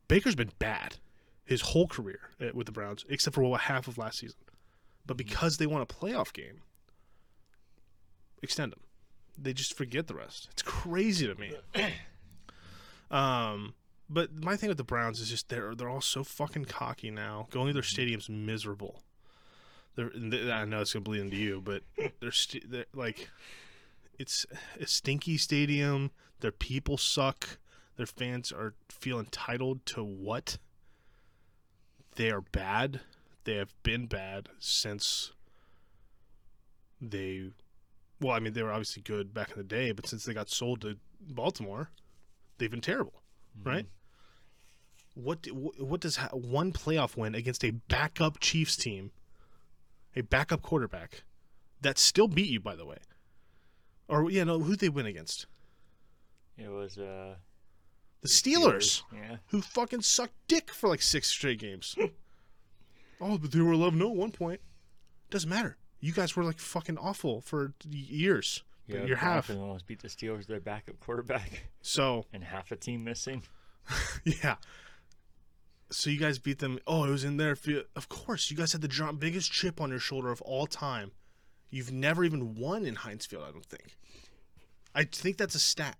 Baker's been bad his whole career uh, with the Browns, except for what half of last season. But because they want a playoff game, extend him. They just forget the rest. It's crazy to me. um, but my thing with the Browns is just they're they're all so fucking cocky now. Going to their stadium's miserable. They're, they, I know it's gonna bleed into you, but they're, st- they're like, it's a stinky stadium. Their people suck. Their fans are feel entitled to what? They are bad. They have been bad since they. Well, I mean, they were obviously good back in the day, but since they got sold to Baltimore, they've been terrible, right? What what does ha- one playoff win against a backup Chiefs team, a backup quarterback, that still beat you, by the way, or yeah, no, who they win against? It was uh The Steelers, Yeah. who fucking sucked dick for like six straight games. oh, but they were 11 0 at one point. Doesn't matter. You guys were like fucking awful for years. Yeah, you're half. Almost beat the Steelers, their backup quarterback, So, and half a team missing. yeah. So you guys beat them. Oh, it was in there. Of course, you guys had the biggest chip on your shoulder of all time. You've never even won in Heinz Field, I don't think. I think that's a stat.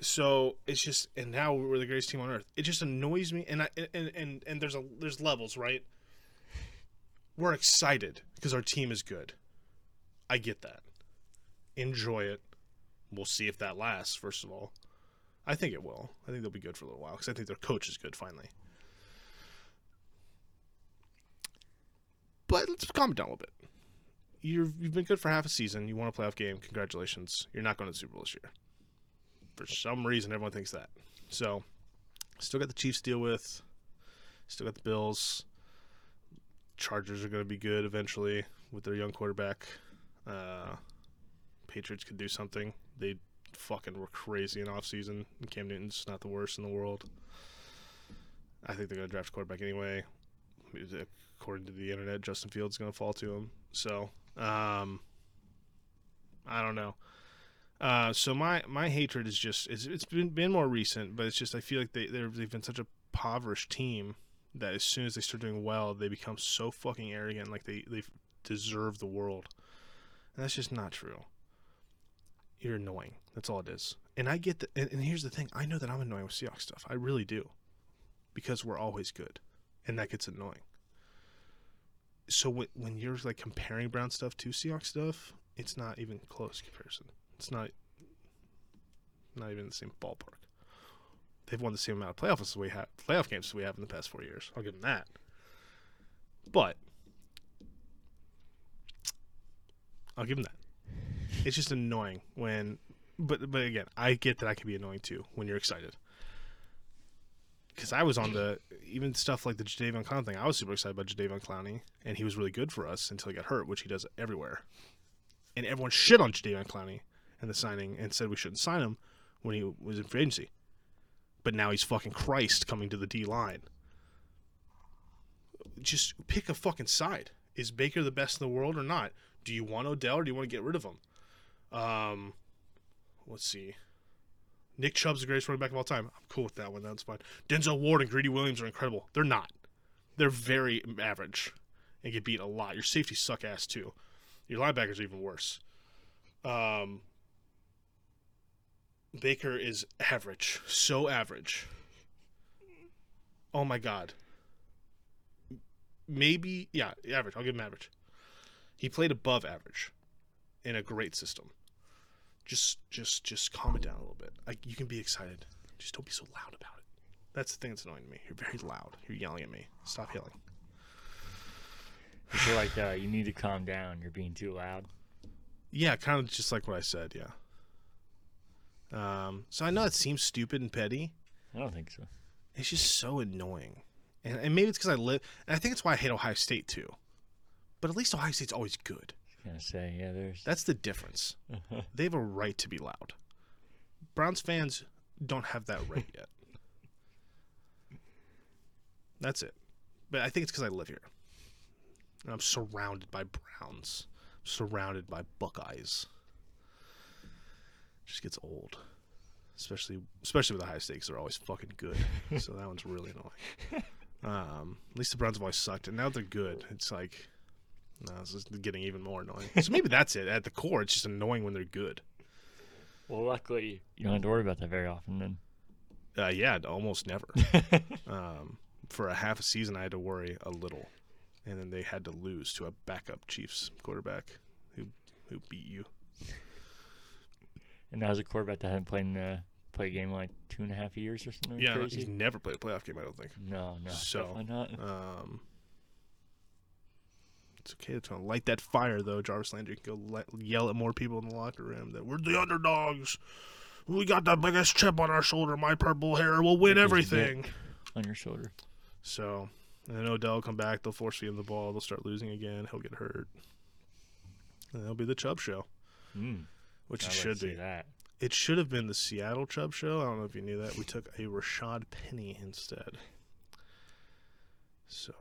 So it's just, and now we're the greatest team on earth. It just annoys me, and I and and and there's a there's levels, right? We're excited because our team is good. I get that. Enjoy it. We'll see if that lasts. First of all, I think it will. I think they'll be good for a little while because I think their coach is good finally. But let's calm it down a little bit. You've you've been good for half a season. You won a playoff game. Congratulations. You're not going to the Super Bowl this year. For some reason, everyone thinks that. So, still got the Chiefs deal with. Still got the Bills. Chargers are going to be good eventually with their young quarterback. Uh, Patriots could do something. They fucking were crazy in offseason. Cam Newton's not the worst in the world. I think they're going to draft quarterback anyway. According to the internet, Justin Fields is going to fall to him. So, um, I don't know. Uh, so my my hatred is just it's, it's been been more recent, but it's just I feel like they they've been such a impoverished team that as soon as they start doing well, they become so fucking arrogant, like they they deserve the world, and that's just not true. You're annoying. That's all it is. And I get that. And, and here's the thing: I know that I'm annoying with Seahawks stuff. I really do, because we're always good, and that gets annoying. So when when you're like comparing Brown stuff to Seahawks stuff, it's not even close comparison. It's not not even the same ballpark. They've won the same amount of playoff as we have playoff games as we have in the past four years. I'll give them that. But I'll give them that. It's just annoying when, but but again, I get that I can be annoying too when you're excited. Because I was on the even stuff like the Jadeveon Clowney thing. I was super excited about Jadeveon Clowney, and he was really good for us until he got hurt, which he does everywhere. And everyone shit on Jadeveon Clowney and the signing and said we shouldn't sign him when he was in free agency. But now he's fucking Christ coming to the D line. Just pick a fucking side. Is Baker the best in the world or not? Do you want Odell or do you want to get rid of him? Um, let's see. Nick Chubb's the greatest running back of all time. I'm cool with that one. That's fine. Denzel Ward and Greedy Williams are incredible. They're not. They're very average and get beat a lot. Your safeties suck ass too. Your linebackers are even worse. Um, Baker is average, so average. Oh my god. Maybe yeah, average. I'll give him average. He played above average in a great system. Just just just calm it down a little bit. Like you can be excited. Just don't be so loud about it. That's the thing that's annoying to me. You're very loud. You're yelling at me. Stop yelling. I feel like uh, you need to calm down. You're being too loud. Yeah, kind of just like what I said. Yeah. Um, so I know it seems stupid and petty. I don't think so. It's just so annoying, and, and maybe it's because I live. And I think it's why I hate Ohio State too. But at least Ohio State's always good. Gonna say yeah. There's That's the difference. They have a right to be loud. Browns fans don't have that right yet. That's it. But I think it's because I live here. And I'm surrounded by Browns, surrounded by Buckeyes. Just gets old, especially especially with the high stakes. They're always fucking good, so that one's really annoying. Um, at least the Browns have always sucked, and now they're good. It's like, no, it's just getting even more annoying. So maybe that's it. At the core, it's just annoying when they're good. well, luckily you don't have to worry about that very often. Then Uh, yeah, almost never. um, for a half a season, I had to worry a little, and then they had to lose to a backup Chiefs quarterback who who beat you. And that was a quarterback that hadn't played in uh, played a game in like two and a half years or something Yeah, crazy. he's never played a playoff game. I don't think. No, no, So, definitely not. Um, it's okay. It's gonna light that fire though. Jarvis Landry can go let, yell at more people in the locker room that we're the underdogs. We got the biggest chip on our shoulder. My purple hair will win everything. On your shoulder. So, and then Odell will come back. They'll force feed him the ball. They'll start losing again. He'll get hurt. And it'll be the Chubb show, Mm, which I'd it should be. that. It should have been the Seattle Chubb show. I don't know if you knew that. We took a Rashad Penny instead. So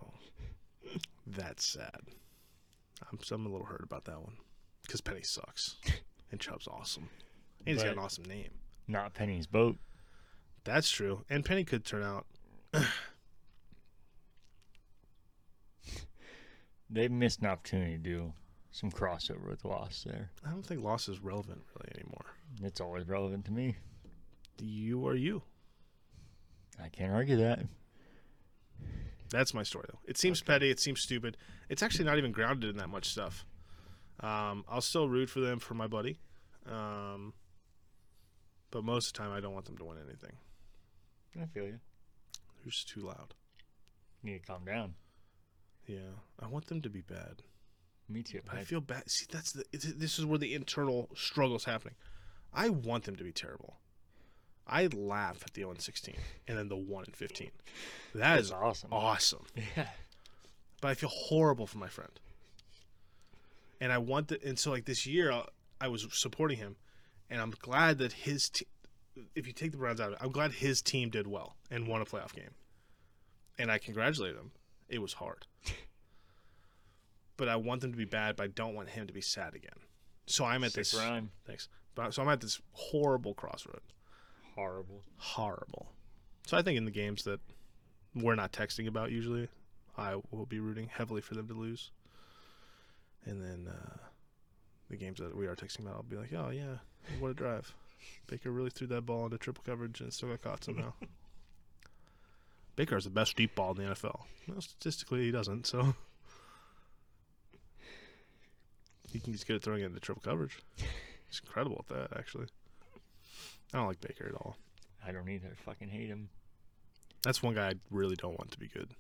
that's sad. I'm, I'm a little hurt about that one because Penny sucks and Chubb's awesome. And he's got an awesome name. Not Penny's boat. That's true. And Penny could turn out. They missed an opportunity to do some crossover with Lost there. I don't think Lost is relevant really anymore. It's always relevant to me. You are you. I can't argue that. That's my story, though. It seems petty. It seems stupid. It's actually not even grounded in that much stuff. Um, I'll still root for them for my buddy, um, but most of the time I don't want them to win anything. I feel you. They're just too loud. You need to calm down. Yeah, I want them to be bad. Me too. I feel bad. See, that's the. This is where the internal struggle's happening. I want them to be terrible. I laugh at the 0 and 16 and then the 1 and 15. That That's is awesome. awesome. Yeah. but I feel horrible for my friend. And I want that, and so like this year, I, I was supporting him, and I'm glad that his team. If you take the Browns out of it, I'm glad his team did well and won a playoff game, and I congratulate him. It was hard, but I want them to be bad, but I don't want him to be sad again. So I'm at Sick this. rhyme. Thanks. But so I'm at this horrible crossroad. Horrible. Horrible. So I think in the games that we're not texting about usually, I will be rooting heavily for them to lose. And then uh, the games that we are texting about, I'll be like, oh yeah, what a drive. Baker really threw that ball into triple coverage and still got caught somehow. Baker has the best deep ball in the NFL. Well, statistically, he doesn't, so. He can just good at throwing it into triple coverage. He's incredible at that, actually. I don't like Baker at all. I don't either. Fucking hate him. That's one guy I really don't want to be good.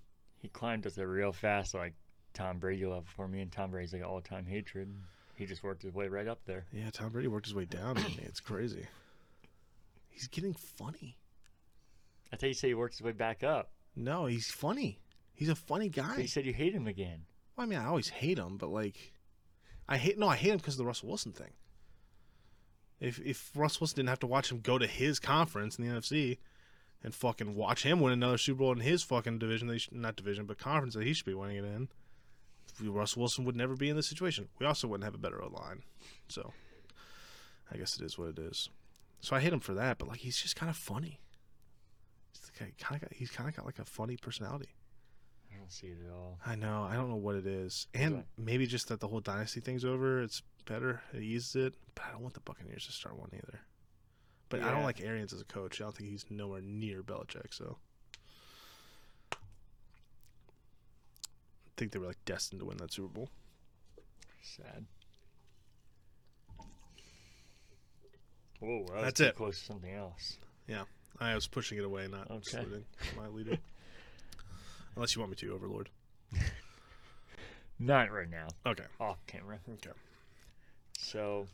He climbed up there real fast, like Tom Brady level for me, and Tom Brady's like all time hatred. He just worked his way right up there. Yeah, Tom Brady worked his way down on me. It's crazy. He's getting funny. I thought you said he worked his way back up. No, he's funny. He's a funny But guy. you said you hate him again. Well, I mean, I always hate him, but like, I hate no, I hate him because of the Russell Wilson thing. If if Russell Wilson didn't have to watch him go to his conference in the NFC, and fucking watch him win another Super Bowl in his fucking division, they should, not division, but conference that he should be winning it in, Russell Wilson would never be in this situation. We also wouldn't have a better line, so I guess it is what it is. So I hate him for that, but like he's just kind of funny. He's kind of got, he's kind of got like a funny personality. I don't see it at all. I know. I don't know what it is, and maybe just that the whole dynasty thing's over. It's better. It eases it, but I don't want the Buccaneers to start one either. But I don't like Arians as a coach. I don't think he's nowhere near Belichick. So I think they were like destined to win that Super Bowl. Sad. Whoa, that That's too it. close to something else. Yeah, I was pushing it away, not Okay. my leader. Unless you want me to, Overlord. Not right now. Okay. Off camera. Okay. So,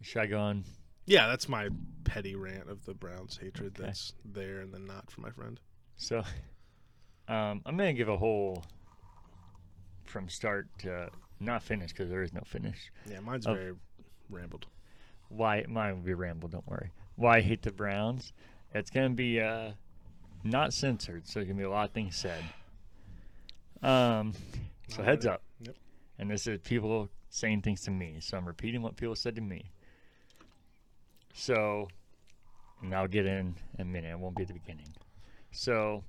should I go on Yeah, that's my petty rant of the Browns hatred Okay. that's there and then not for my friend. So, um, I'm gonna give a whole from start to not finish because there is no finish. Yeah, mine's very rambled. Why mine will be ramble. Don't worry. Why I hate the Browns? It's gonna be uh, not censored, so there's gonna be a lot of things said. Um, so heads up. Yep. And this is people saying things to me, so I'm repeating what people said to me. So, and I'll get in a minute. It won't be the beginning. So,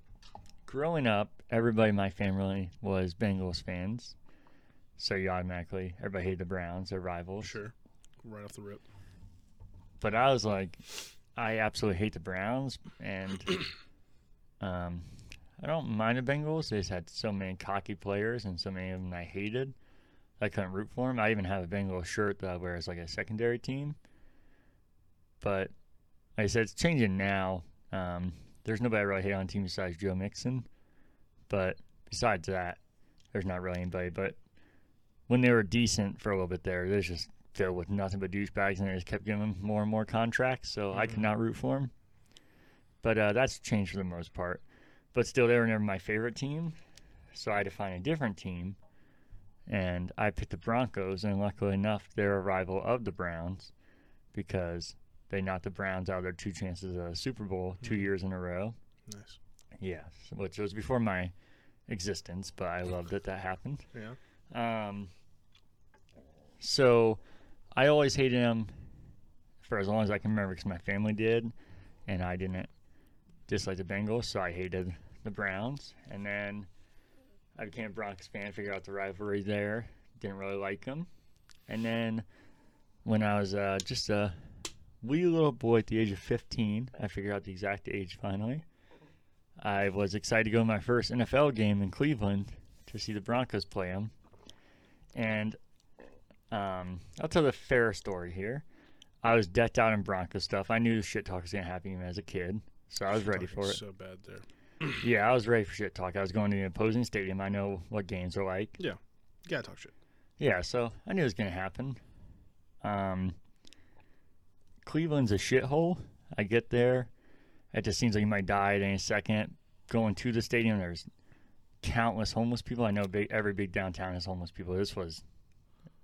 growing up, everybody in my family was Bengals fans. So you automatically, everybody hated the Browns, their rivals. Sure. Right off the rip. But I was like, I absolutely hate the Browns, and um, I don't mind the Bengals. They just had so many cocky players, and so many of them I hated. I couldn't root for them. I even have a Bengals shirt that I wear as like a secondary team. But like I said, it's changing now. Um, there's nobody I really hate on the team besides Joe Mixon. But besides that, there's not really anybody. But when they were decent for a little bit there, there's just filled with nothing but douchebags, and they just kept giving them more and more contracts. So I could not root for them. But uh, that's changed for the most part. But still, they were never my favorite team. So I had to find a different team. And I picked the Broncos, and luckily enough, they're a rival of the Browns because they knocked the Browns out of their two chances a Super Bowl two Mhm. years in a row. Nice. Yeah, which was before my existence, but I loved that that happened. Yeah. Um, so I always hated them for as long as I can remember because my family did, and I didn't dislike the Bengals, so I hated the Browns. And then I became a Broncos fan, figured out the rivalry there, didn't really like them. And then when I was uh, just a wee little boy at the age of 15, I figured out the exact age finally. I was excited to go to my first NFL game in Cleveland to see the Broncos play them. And um, I'll tell the fair story here. I was decked out in Bronco stuff. I knew shit talk was gonna happen even as a kid, so I was ready for it. So bad there. Yeah, I was ready for shit talk. I was going to the opposing stadium. I know what games are like. You gotta talk shit. Yeah, so I knew it was gonna happen. Um, Cleveland's a shithole. I get there, it just seems like you might die at any second. Going to the stadium, there's countless homeless people. I know big, every big downtown has homeless people. This was,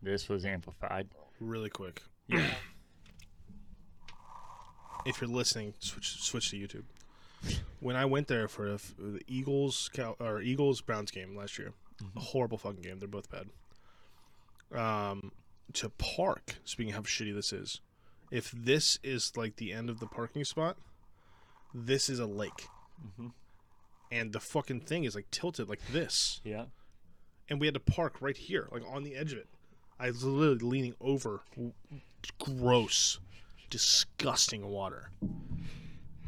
this was amplified. Really quick. Yeah. If you're listening, switch switch to YouTube. When I went there for the Eagles or Eagles Browns game last year, a horrible fucking game. They're both bad. Um, to park. Speaking of how shitty this is, if this is like the end of the parking spot, this is a lake, Mhm. and the fucking thing is like tilted like this, Yeah. and we had to park right here, like on the edge of it. I was literally leaning over. Gross, disgusting water.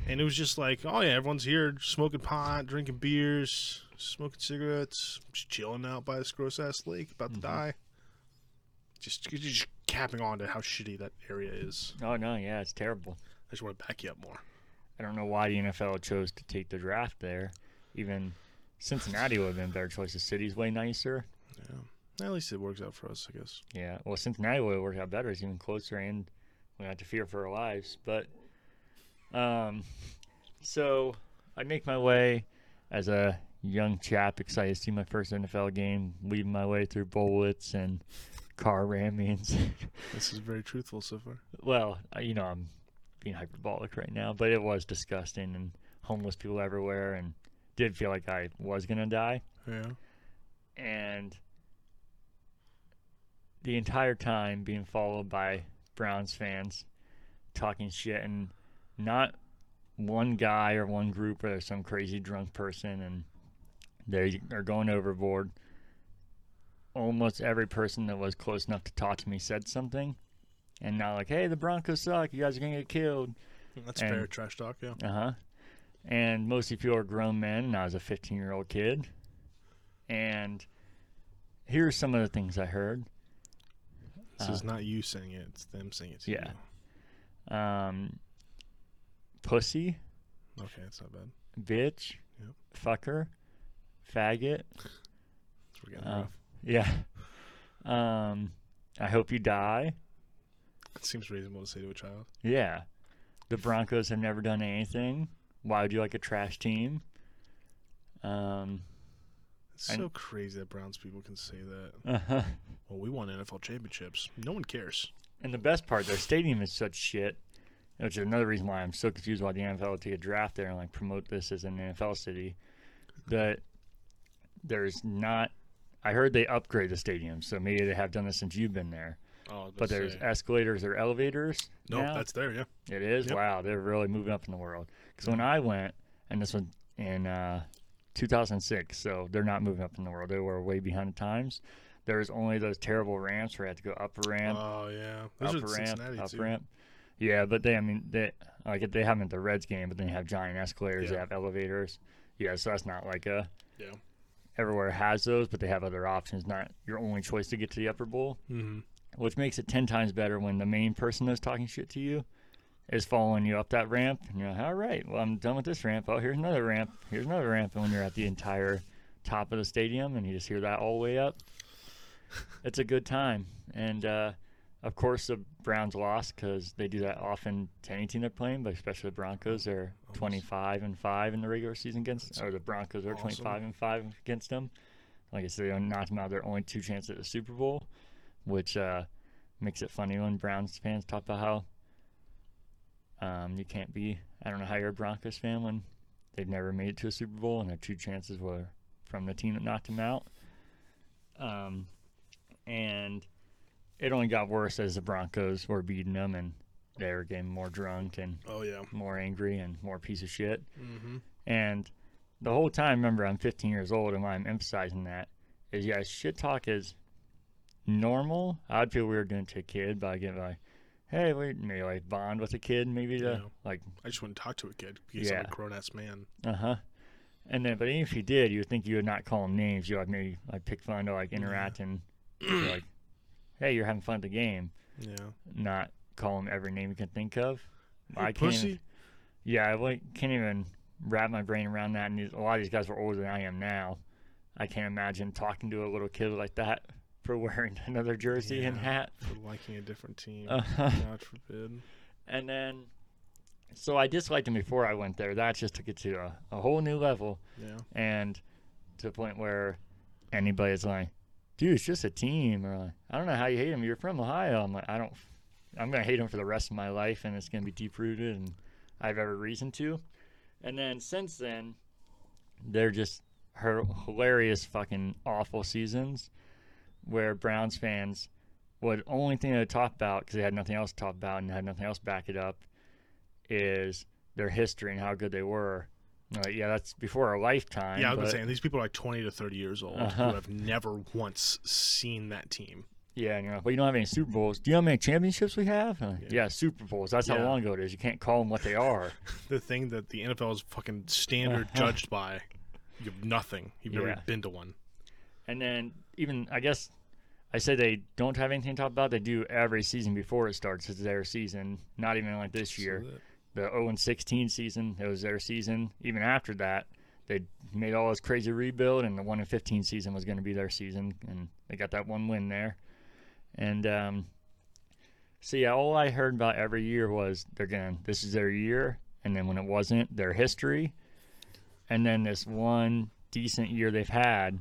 And it was just like, oh yeah, everyone's here smoking pot, drinking beers, smoking cigarettes, just chilling out by this gross ass lake, about to Mhm. die. Just, just capping on to how shitty that area is. Oh no, yeah, it's terrible. I just want to back you up more. I don't know why the NFL chose to take the draft there. Even Cincinnati would have been a better choice. The city's way nicer. Yeah, at least it works out for us, I guess. Yeah, well, Cincinnati would have worked out better. It's even closer, and we don't to fear for our lives. But, um, so I make my way as a young chap, excited to see my first NFL game, leading my way through bullets and car rammings. This is very truthful so far. well, you know, I'm being hyperbolic right now, but it was disgusting and homeless people everywhere, and did feel like I was gonna die. Yeah. and the entire time being followed by Browns fans talking shit and not one guy or one group or some crazy drunk person and they are going overboard. Almost every person that was close enough to talk to me said something. And not like, hey, the Broncos suck. You guys are going to get killed. That's And- fair trash talk, yeah. Uh huh. And most of you are grown men, and I was a 15 year old kid. And here's some of the things I heard. This Uh, is not you saying it, it's them saying it to yeah. you. Um, pussy, Okay, that's not bad. bitch, Yep. fucker, faggot. It's getting Uh, rough. Yeah. Um, I hope you die. It seems reasonable to say to a child. Yeah. The Broncos have never done anything. Why would you like a trash team? Um, It's so crazy that Browns people can say that. uh-huh. Well, we won NFL championships. No one cares. And the best part, their stadium is such shit, which is another reason why I'm so confused why the NFL would take a draft there and like promote this as an NFL city. That there's not. I heard they upgrade the stadium, so maybe they have done this since you've been there. Oh, I was about But there's say. escalators or elevators. no, now? that's there. Yeah. It is? Yep. Wow, they're really moving up in the world. Because when I went, and this was in uh, 2006, so they're not moving up in the world. They were way behind the times. There was only those terrible ramps where I had to go up a ramp, Oh yeah. Those up are a ramp, Cincinnati up too. ramp. Yeah, but they, I mean, they like they have them at the Reds game, but then you have giant escalators. They have elevators. Yeah, so that's not like a Yeah. everywhere has those, but they have other options. Not your only choice to get to the upper bowl Mm-hmm. which makes it 10 times better when the main person is talking shit to you is following you up that ramp and you're like all right well i'm done with this ramp. Oh here's another ramp. Here's another ramp. And when you're at the entire top of the stadium and you just hear that all the way up it's a good time. And uh, of course the browns lost because they do that often to any team they're playing but especially the broncos. They're Almost. 25 and 5 in the regular season against That's or the broncos are awesome. 25 and 5 against them. Like i said they knocked them out their only two chances at the super bowl which uh, makes it funny when Browns fans talk about how um, you can't be. I don't know how you're a Broncos fan when they've never made it to a Super Bowl and their two chances were from the team that knocked them out. Um, and it only got worse as the Broncos were beating them and they were getting more drunk and Oh yeah. more angry and more piece of shit. Mm-hmm. And the whole time, remember, I'm 15 years old, and why I'm emphasizing that is, yeah, shit talk is normal. I'd feel weird doing it to a kid, but I get like, hey, we maybe like bond with a kid, maybe to Yeah. like, I just wouldn't talk to a kid because I'm Yeah. a grown ass man. uh huh. And then, but even if you did, you would think you would not call them names. You would maybe like pick fun to like interact and like, hey, you're having fun at the game, Yeah. not call them every name you can think of. Hey, I can't. pussy. Yeah, I like can't even wrap my brain around that. And these, a lot of these guys were older than I am now. I can't imagine talking to a little kid like that for wearing another jersey and hat. For liking a different team. Uh-huh. God forbid. And then, so I disliked him before I went there. That just took it to a, a whole new level, Yeah. and to the point where anybody's like, "Dude, it's just a team," or like, "I don't know how you hate him. You're from Ohio." I'm like, "I don't. I'm gonna hate him for the rest of my life, and it's gonna be deep rooted, and I have every reason to." And then since then, they're just her hilarious, fucking awful seasons, where Browns fans would only thing they would talk about because they had nothing else to talk about and had nothing else to back it up is their history and how good they were. Like, yeah, that's before our lifetime. Yeah, I was but, saying these people are like 20 to 30 years old Uh-huh. who have never once seen that team. Yeah, and you're like, well, you don't have any Super Bowls. Do you know how many championships we have? Like, Yeah. yeah. Super Bowls. That's how long ago it is. You can't call them what they are. The thing that the NFL is fucking standard Uh-huh. judged by, you have nothing. You've never Yeah. been to one. And then even I guess I say they don't have anything to talk about. They do every season before it starts. It's their season. Not even like this year. The 0 and 16 season, it was their season. Even after that, they made all this crazy rebuild, and the 1 and 15 season was going to be their season, and they got that one win there. And um, so yeah, all I heard about every year was they're gonna this is their year, and then when it wasn't, their history, and then this one decent year they've had.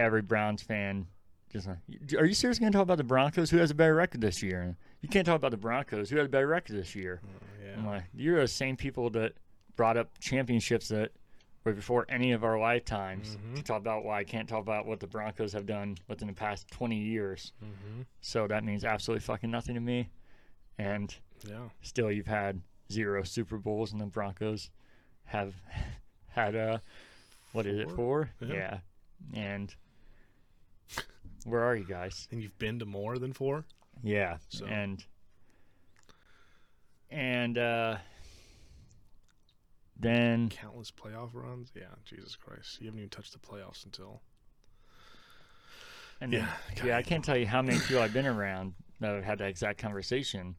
Every Browns fan just like, are you seriously going to talk about the Broncos? Who has a better record this year? You can't talk about the Broncos. Who had a better record this year? Oh, I'm like, you're the same people that brought up championships that were before any of our lifetimes Mhm. to talk about why I can't talk about what the Broncos have done within the past 20 years. hmm So that means absolutely fucking nothing to me. And Yeah. still, you've had zero Super Bowls, and the Broncos have had uh, what is it Four? four? Yeah. And where are you guys? And you've been to more than four? Yeah, So- and and uh, then Countless playoff runs? Yeah, Jesus Christ. You haven't even touched the playoffs until. and Yeah. then, yeah, I can't tell you how many people I've been around that have had that exact conversation.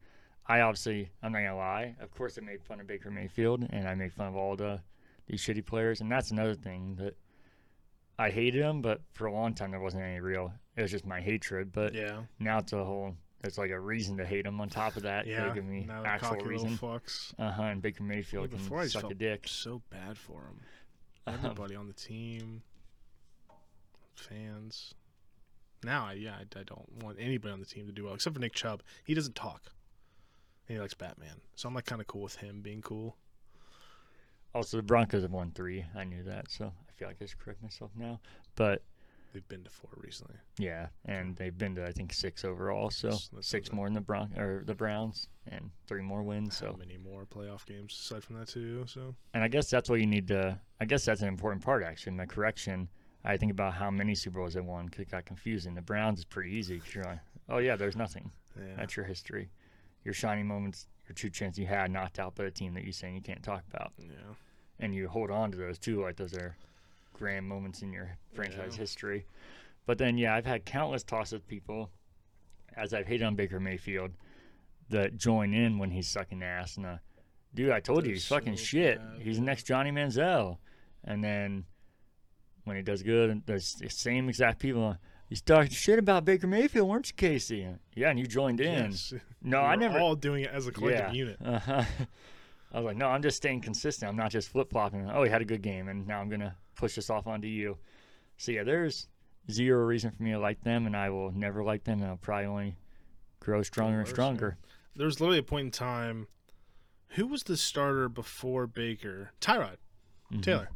I obviously, I'm not gonna lie. Of course, I made fun of Baker Mayfield, and I made fun of all the these shitty players, and that's another thing that I hated him. But for a long time, there wasn't any real. It was just my hatred. But Yeah. now it's a whole It's like a reason to hate him on top of that. Yeah, They give me now actual reason. Uh huh. And Baker Mayfield Like, can suck a dick. So bad for him. Um, Everybody on the team, fans. Now, I, yeah, I, I don't want anybody on the team to do well except for Nick Chubb. He doesn't talk, and he likes Batman. So I'm like kind of cool with him being cool. Also, the Broncos have won three. I knew that, so I feel like I should correct myself now. But They've been to four recently. yeah, and they've been to I think six overall. So That's- that's six more than the Bron or the Browns, and three more wins. How So many more playoff games aside from that too? So And I guess that's what you need to. I guess that's an important part, actually. My correction. I think about how many Super Bowls they won 'cause it got confusing. The Browns is pretty easy 'cause you're like, oh yeah, there's nothing. yeah, That's your history. Your shining moments, your two chances you had knocked out by a team that you're saying you can't talk about, yeah. and you hold on to those too, like those are grand moments in your franchise Yeah. history. But then, yeah, I've had countless talks with people, as I've hated on Baker Mayfield, that join in when he's sucking ass and uh, dude, I told you he's fucking so shit. bad, He's the next Johnny Manziel. And then when he does good, the same exact people. uh, You started shit about Baker Mayfield, weren't you, Casey? Yeah, and you joined in. Yes. No, We I never. all doing it as a collective yeah. unit. Uh-huh. I was like, no, I'm just staying consistent. I'm not just flip flopping. Oh, he had a good game, and now I'm gonna push this off onto you. So yeah, there's zero reason for me to like them, and I will never like them, and I'll probably only grow stronger and stronger. There was literally a point in time. Who was the starter before Baker? Tyrod Mhm. Taylor.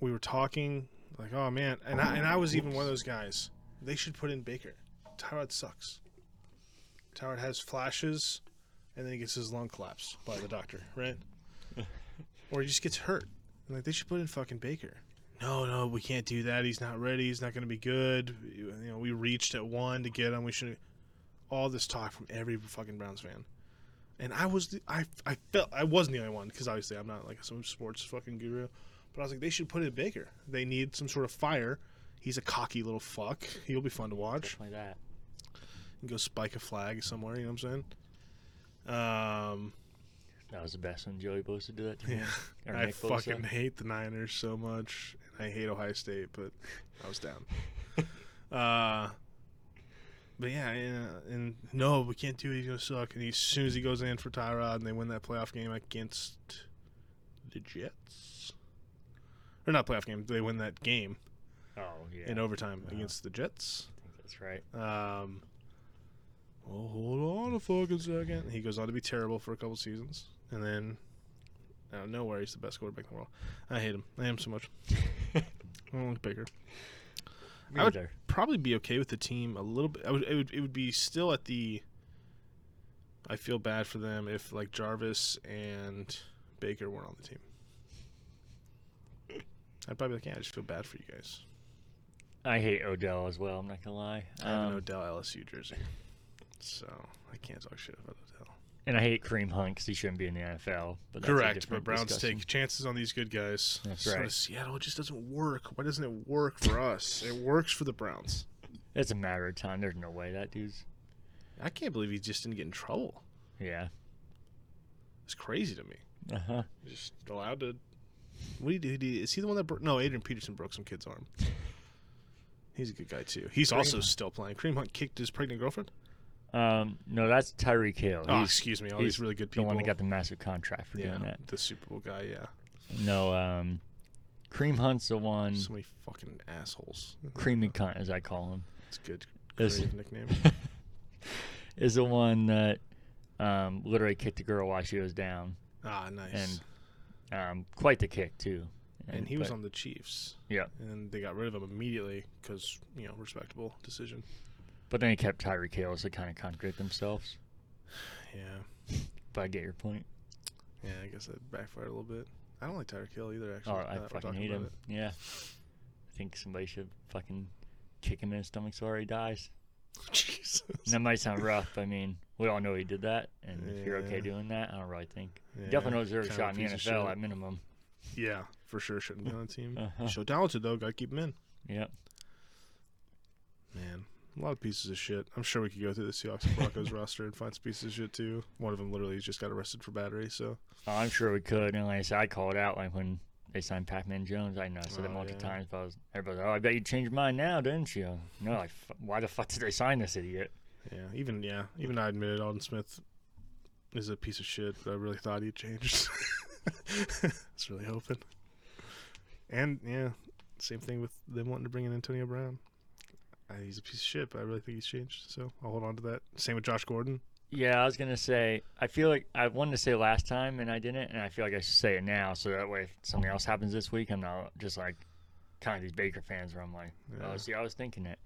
We were talking like, oh man, and I and I was even one of those guys. They should put in Baker. Tyrod sucks. Tyrod has flashes, and then he gets his lung collapsed by the doctor, right? or he just gets hurt. And like they should put in fucking Baker. No, no, we can't do that. He's not ready. He's not going to be good. You know, we reached at one to get him. We should. All this talk from every fucking Browns fan, and I was the, I I felt I wasn't the only one because obviously I'm not like some sports fucking guru, but I was like they should put in Baker. They need some sort of fire. He's a cocky little fuck. He'll be fun to watch. Like that. And go spike a flag somewhere. You know what I'm saying? Um, That was the best when Joey Bosa did that to yeah. me. Or I Nick Bosa. fucking hate the Niners so much, and I hate Ohio State, but I was down. uh, but yeah, and, and no, we can't do it. He's gonna suck. And he, as soon as he goes in for Tyrod, and they win that playoff game against the Jets, or not playoff game, they win that game Oh yeah. in overtime Uh-huh. against the Jets. I think that's right. Um, well, hold on a fucking second. He goes on to be terrible for a couple seasons, and then out of nowhere, he's the best quarterback in the world. I hate him. I hate him so much. I don't like Baker. Me I would- either. Probably be okay with the team a little bit. I would. It would. It would be still at the. I feel bad for them if like Jarvis and Baker weren't on the team. I'd probably be like, yeah, I just feel bad for you guys. I hate Odell as well. I'm not gonna lie. I have an Um, Odell LSU jersey, so I can't talk shit about. And I hate Kareem Hunt because he shouldn't be in the NFL. But Correct, but Browns discussion. take chances on these good guys. That's So right. Seattle, it just doesn't work. Why doesn't it work for us? It works for the Browns. It's a matter of time. There's no way that dude's. I can't believe he just didn't get in trouble. Yeah. It's crazy to me. Uh huh. Just allowed to. What did he do? Is he the one that broke? No, Adrian Peterson broke some kid's arm. He's a good guy too. He's Kareem also Hunt. still playing. Kareem Hunt kicked his pregnant girlfriend. Um, no, that's Tyreek Hill. Oh, He's excuse me. All he's these really good people. the one that got the massive contract for yeah, doing that. the Super Bowl guy. Yeah, No, um, Kareem Hunt's the one. so many fucking assholes. Creamy cunt, as I call him, It's a good. Is- nickname. is the one that um, literally kicked a girl while she was down, ah, nice. and um, quite the kick too. and he was on the Chiefs. Yeah. And they got rid of him immediately because you know respectable decision. But then he kept Tyreek Hill, so they kind of contradict themselves. Yeah. But I get your point. Yeah, I guess that backfired a little bit. I don't like Tyreek Hill either. Actually, Oh, I fucking hate him. Yeah. I think somebody should fucking kick him in the stomach so he dies. Jesus. And that might sound rough. but I mean, we all know he did that, and if you're okay doing that, I don't really think. Yeah, Definitely deserves a shot in the NFL at minimum. Yeah, for sure. Shouldn't be on the team. Uh-huh. So talented though. Got to keep him in. Yep. Man, a lot of pieces of shit. I'm sure we could go through the Seahawks and Broncos roster and find some pieces of shit too. One of them literally just got arrested for battery. So Oh, I'm sure we could. And like I said, I called out like when they signed Pac-Man Jones. I know I said it Oh, multiple yeah. times, but I was, everybody's like, "Oh, I bet you changed mine now, didn't you?" No, like, f- why the fuck did they sign this idiot? Yeah, even yeah, even I admitted Aldon Smith is a piece of shit, but I really thought he changed. I was really hoping. And yeah, same thing with them wanting to bring in Antonio Brown. Uh, he's a piece of shit, but I really think he's changed. So I'll hold on to that. Same with Josh Gordon. Yeah, I was gonna say. I feel like I wanted to say last time and I didn't, and I feel like I should say it now, so that way if something else happens this week, I'm not just like kind of these Baker fans where I'm like, Yeah. oh, see, I was thinking it.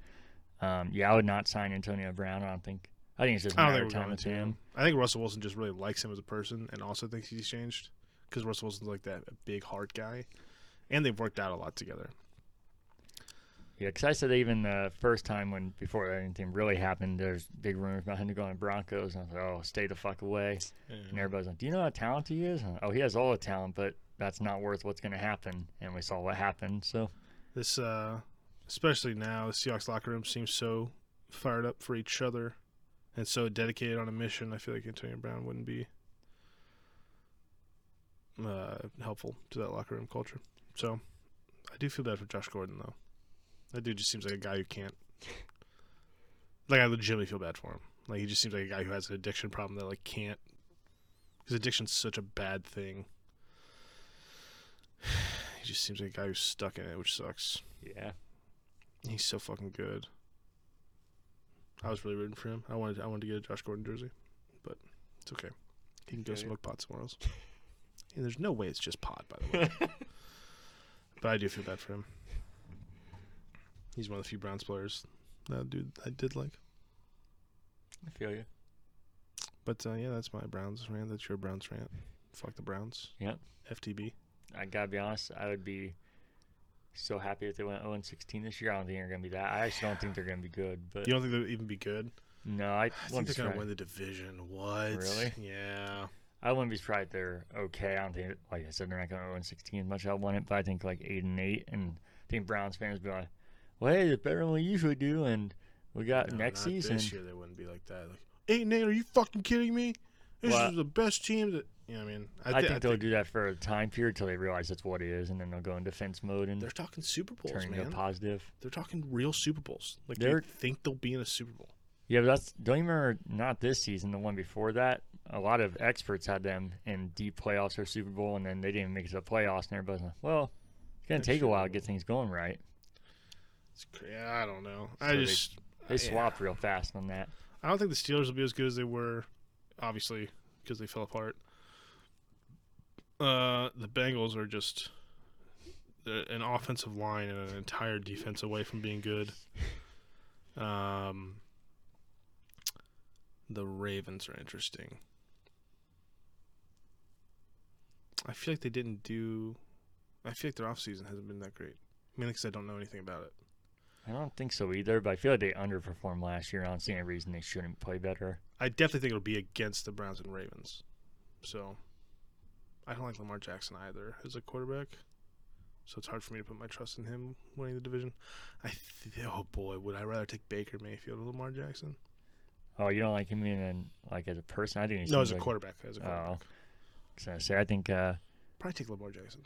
Um, yeah, I would not sign Antonio Brown. I don't think. I think it's just a matter of time with to. him. I think Russell Wilson just really likes him as a person, and also thinks he's changed because Russell Wilson's like that big heart guy, and they've worked out a lot together. Yeah, because I said even the first time when before anything really happened, there's big rumors about him going to Broncos. And I was like, oh, stay the fuck away. And everybody's like, do you know how talented he is? And, oh, he has all the talent, but that's not worth what's going to happen. And we saw what happened. So This, uh, especially now, the Seahawks locker room seems so fired up for each other and so dedicated on a mission. I feel like Antonio Brown wouldn't be uh, helpful to that locker room culture. So I do feel bad for Josh Gordon, though. That dude just seems like a guy who can't. Like I legitimately feel bad for him. Like he just seems like a guy who has an addiction problem that like can't. Because addiction's such a bad thing. He just seems like a guy who's stuck in it, which sucks. yeah, He's so fucking good. I was really rooting for him. I wanted I wanted to get a Josh Gordon jersey, but it's okay. He can go Okay. smoke pot somewhere else. And there's no way it's just pot, by the way. but I do feel bad for him. He's one of the few Browns players that dude I did like. I feel you. But uh, yeah, that's my Browns rant. That's your Browns rant. Fuck the Browns. Yep. FTB. I gotta be honest. I would be so happy if they went 0 16 this year. I don't think they're gonna be that. I actually don't think they're gonna be good. But You don't think they'll even be good? no, I, I think they're gonna win the division. What? Really? Yeah. I wouldn't be surprised if they're okay. I don't think, like I said, they're not going to 0 16 as much I want it, but I think like 8 and 8. And I think Browns fans be like, well, hey, it's better than we usually do. And we got No, next season. This year they wouldn't be like that. Like eight and eight. Are you fucking kidding me? This Well, is the best team that. You know I mean? I, thi- think they'll do that for a time period until they realize that's what it is, and then they'll go in defense mode and They're talking Super Bowls, turn into man. positive. They're talking real Super Bowls. Like They're- they think they'll be in a Super Bowl. Yeah, but that's don't you remember not this season, the one before that. A lot of experts had them in deep playoffs or Super Bowl, and then they didn't make it to the playoffs. And everybody's like, "Well, it's gonna Next take a while to get things going right." Yeah, I don't know. So I they- just They yeah. swapped real fast on that. I don't think the Steelers will be as good as they were, obviously, because they fell apart. Uh, the Bengals are just uh, an offensive line and an entire defense away from being good. Um, the Ravens are interesting. I feel like they didn't do. I feel like their offseason hasn't been that great. Mainly because I don't know anything about it. I don't think so either, but I feel like they underperformed last year. I don't see any reason they shouldn't play better. I definitely think it'll be against the Browns and Ravens. So I don't like Lamar Jackson either as a quarterback. So it's hard for me to put my trust in him winning the division. I th- oh boy, would I rather take Baker Mayfield or Lamar Jackson? Oh, you don't like him in like as a person? I didn't. No, as a quarterback. As a quarterback, So I say I think uh, probably take Lamar Jackson.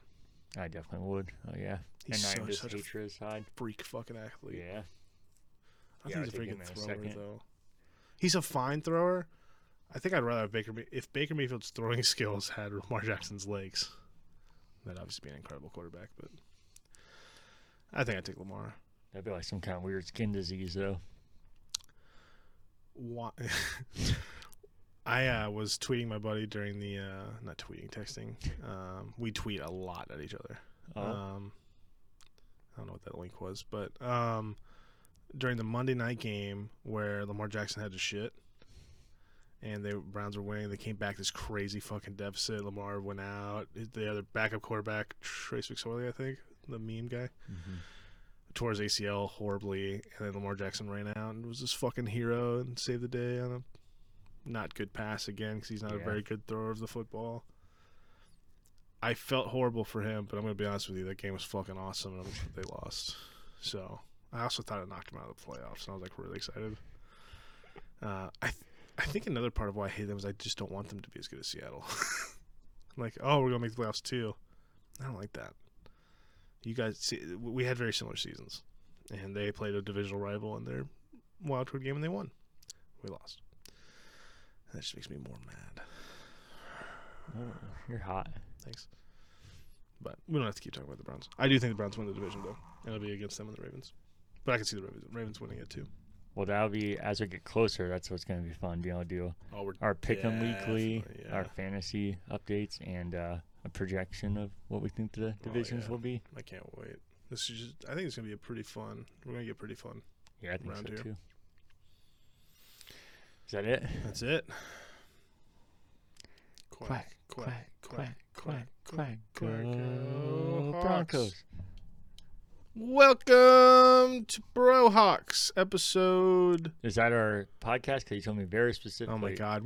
I definitely would. Oh yeah, He's and so, not just such a hatred aside. freak fucking athlete. Yeah, I think he's a take very him good in a thrower though. He's a fine thrower. I think I'd rather have Baker. If Baker Mayfield's throwing skills had Lamar Jackson's legs, that'd obviously be an incredible quarterback. But I think I'd take Lamar. that'd be like some kind of weird skin disease though. Why? I uh, was tweeting my buddy during the uh, not tweeting, texting. Um, we tweet a lot at each other. Oh, Um, I don't know what that link was, but um, during the Monday night game where Lamar Jackson had to shit, and the Browns were winning, they came back this crazy fucking deficit. Lamar went out. The other backup quarterback, Trace McSorley, I think, the meme guy, mhm. tore his ACL horribly, and then Lamar Jackson ran out and was this fucking hero and saved the day on a not good pass again because he's not a very good thrower of the football. I felt horrible for him, but I'm gonna be honest with you, that game was fucking awesome, and they lost. So I also thought it knocked him out of the playoffs, and I was like really excited. Uh, I th- I think another part of why I hate them is I just don't want them to be as good as Seattle. like, oh, we're gonna make the playoffs too. I don't like that. You guys, see, we had very similar seasons, and they played a divisional rival in their wild card game, and they won. We lost. That just makes me more mad. Oh, you're hot. Thanks. But we don't have to keep talking about the Browns. I do think the Browns win the division though, and it'll be against them and the Ravens. But I can see the Ravens, Ravens winning it too. Well, that'll be as we get closer. That's what's going to be fun. Being able to do Oh, our pick 'em weekly, Definitely, our fantasy updates, and uh, a projection of what we think the divisions Oh, yeah. will be. I can't wait. This is just. I think it's gonna be a pretty fun. We're gonna get pretty fun. Yeah, I think Around so here. too. Is that it? That's it. Quack, quack, quack, quack, quack. quack. Go Broncos. Welcome to BroHawks episode. Is that our podcast? Because you told me very specifically. Oh my God!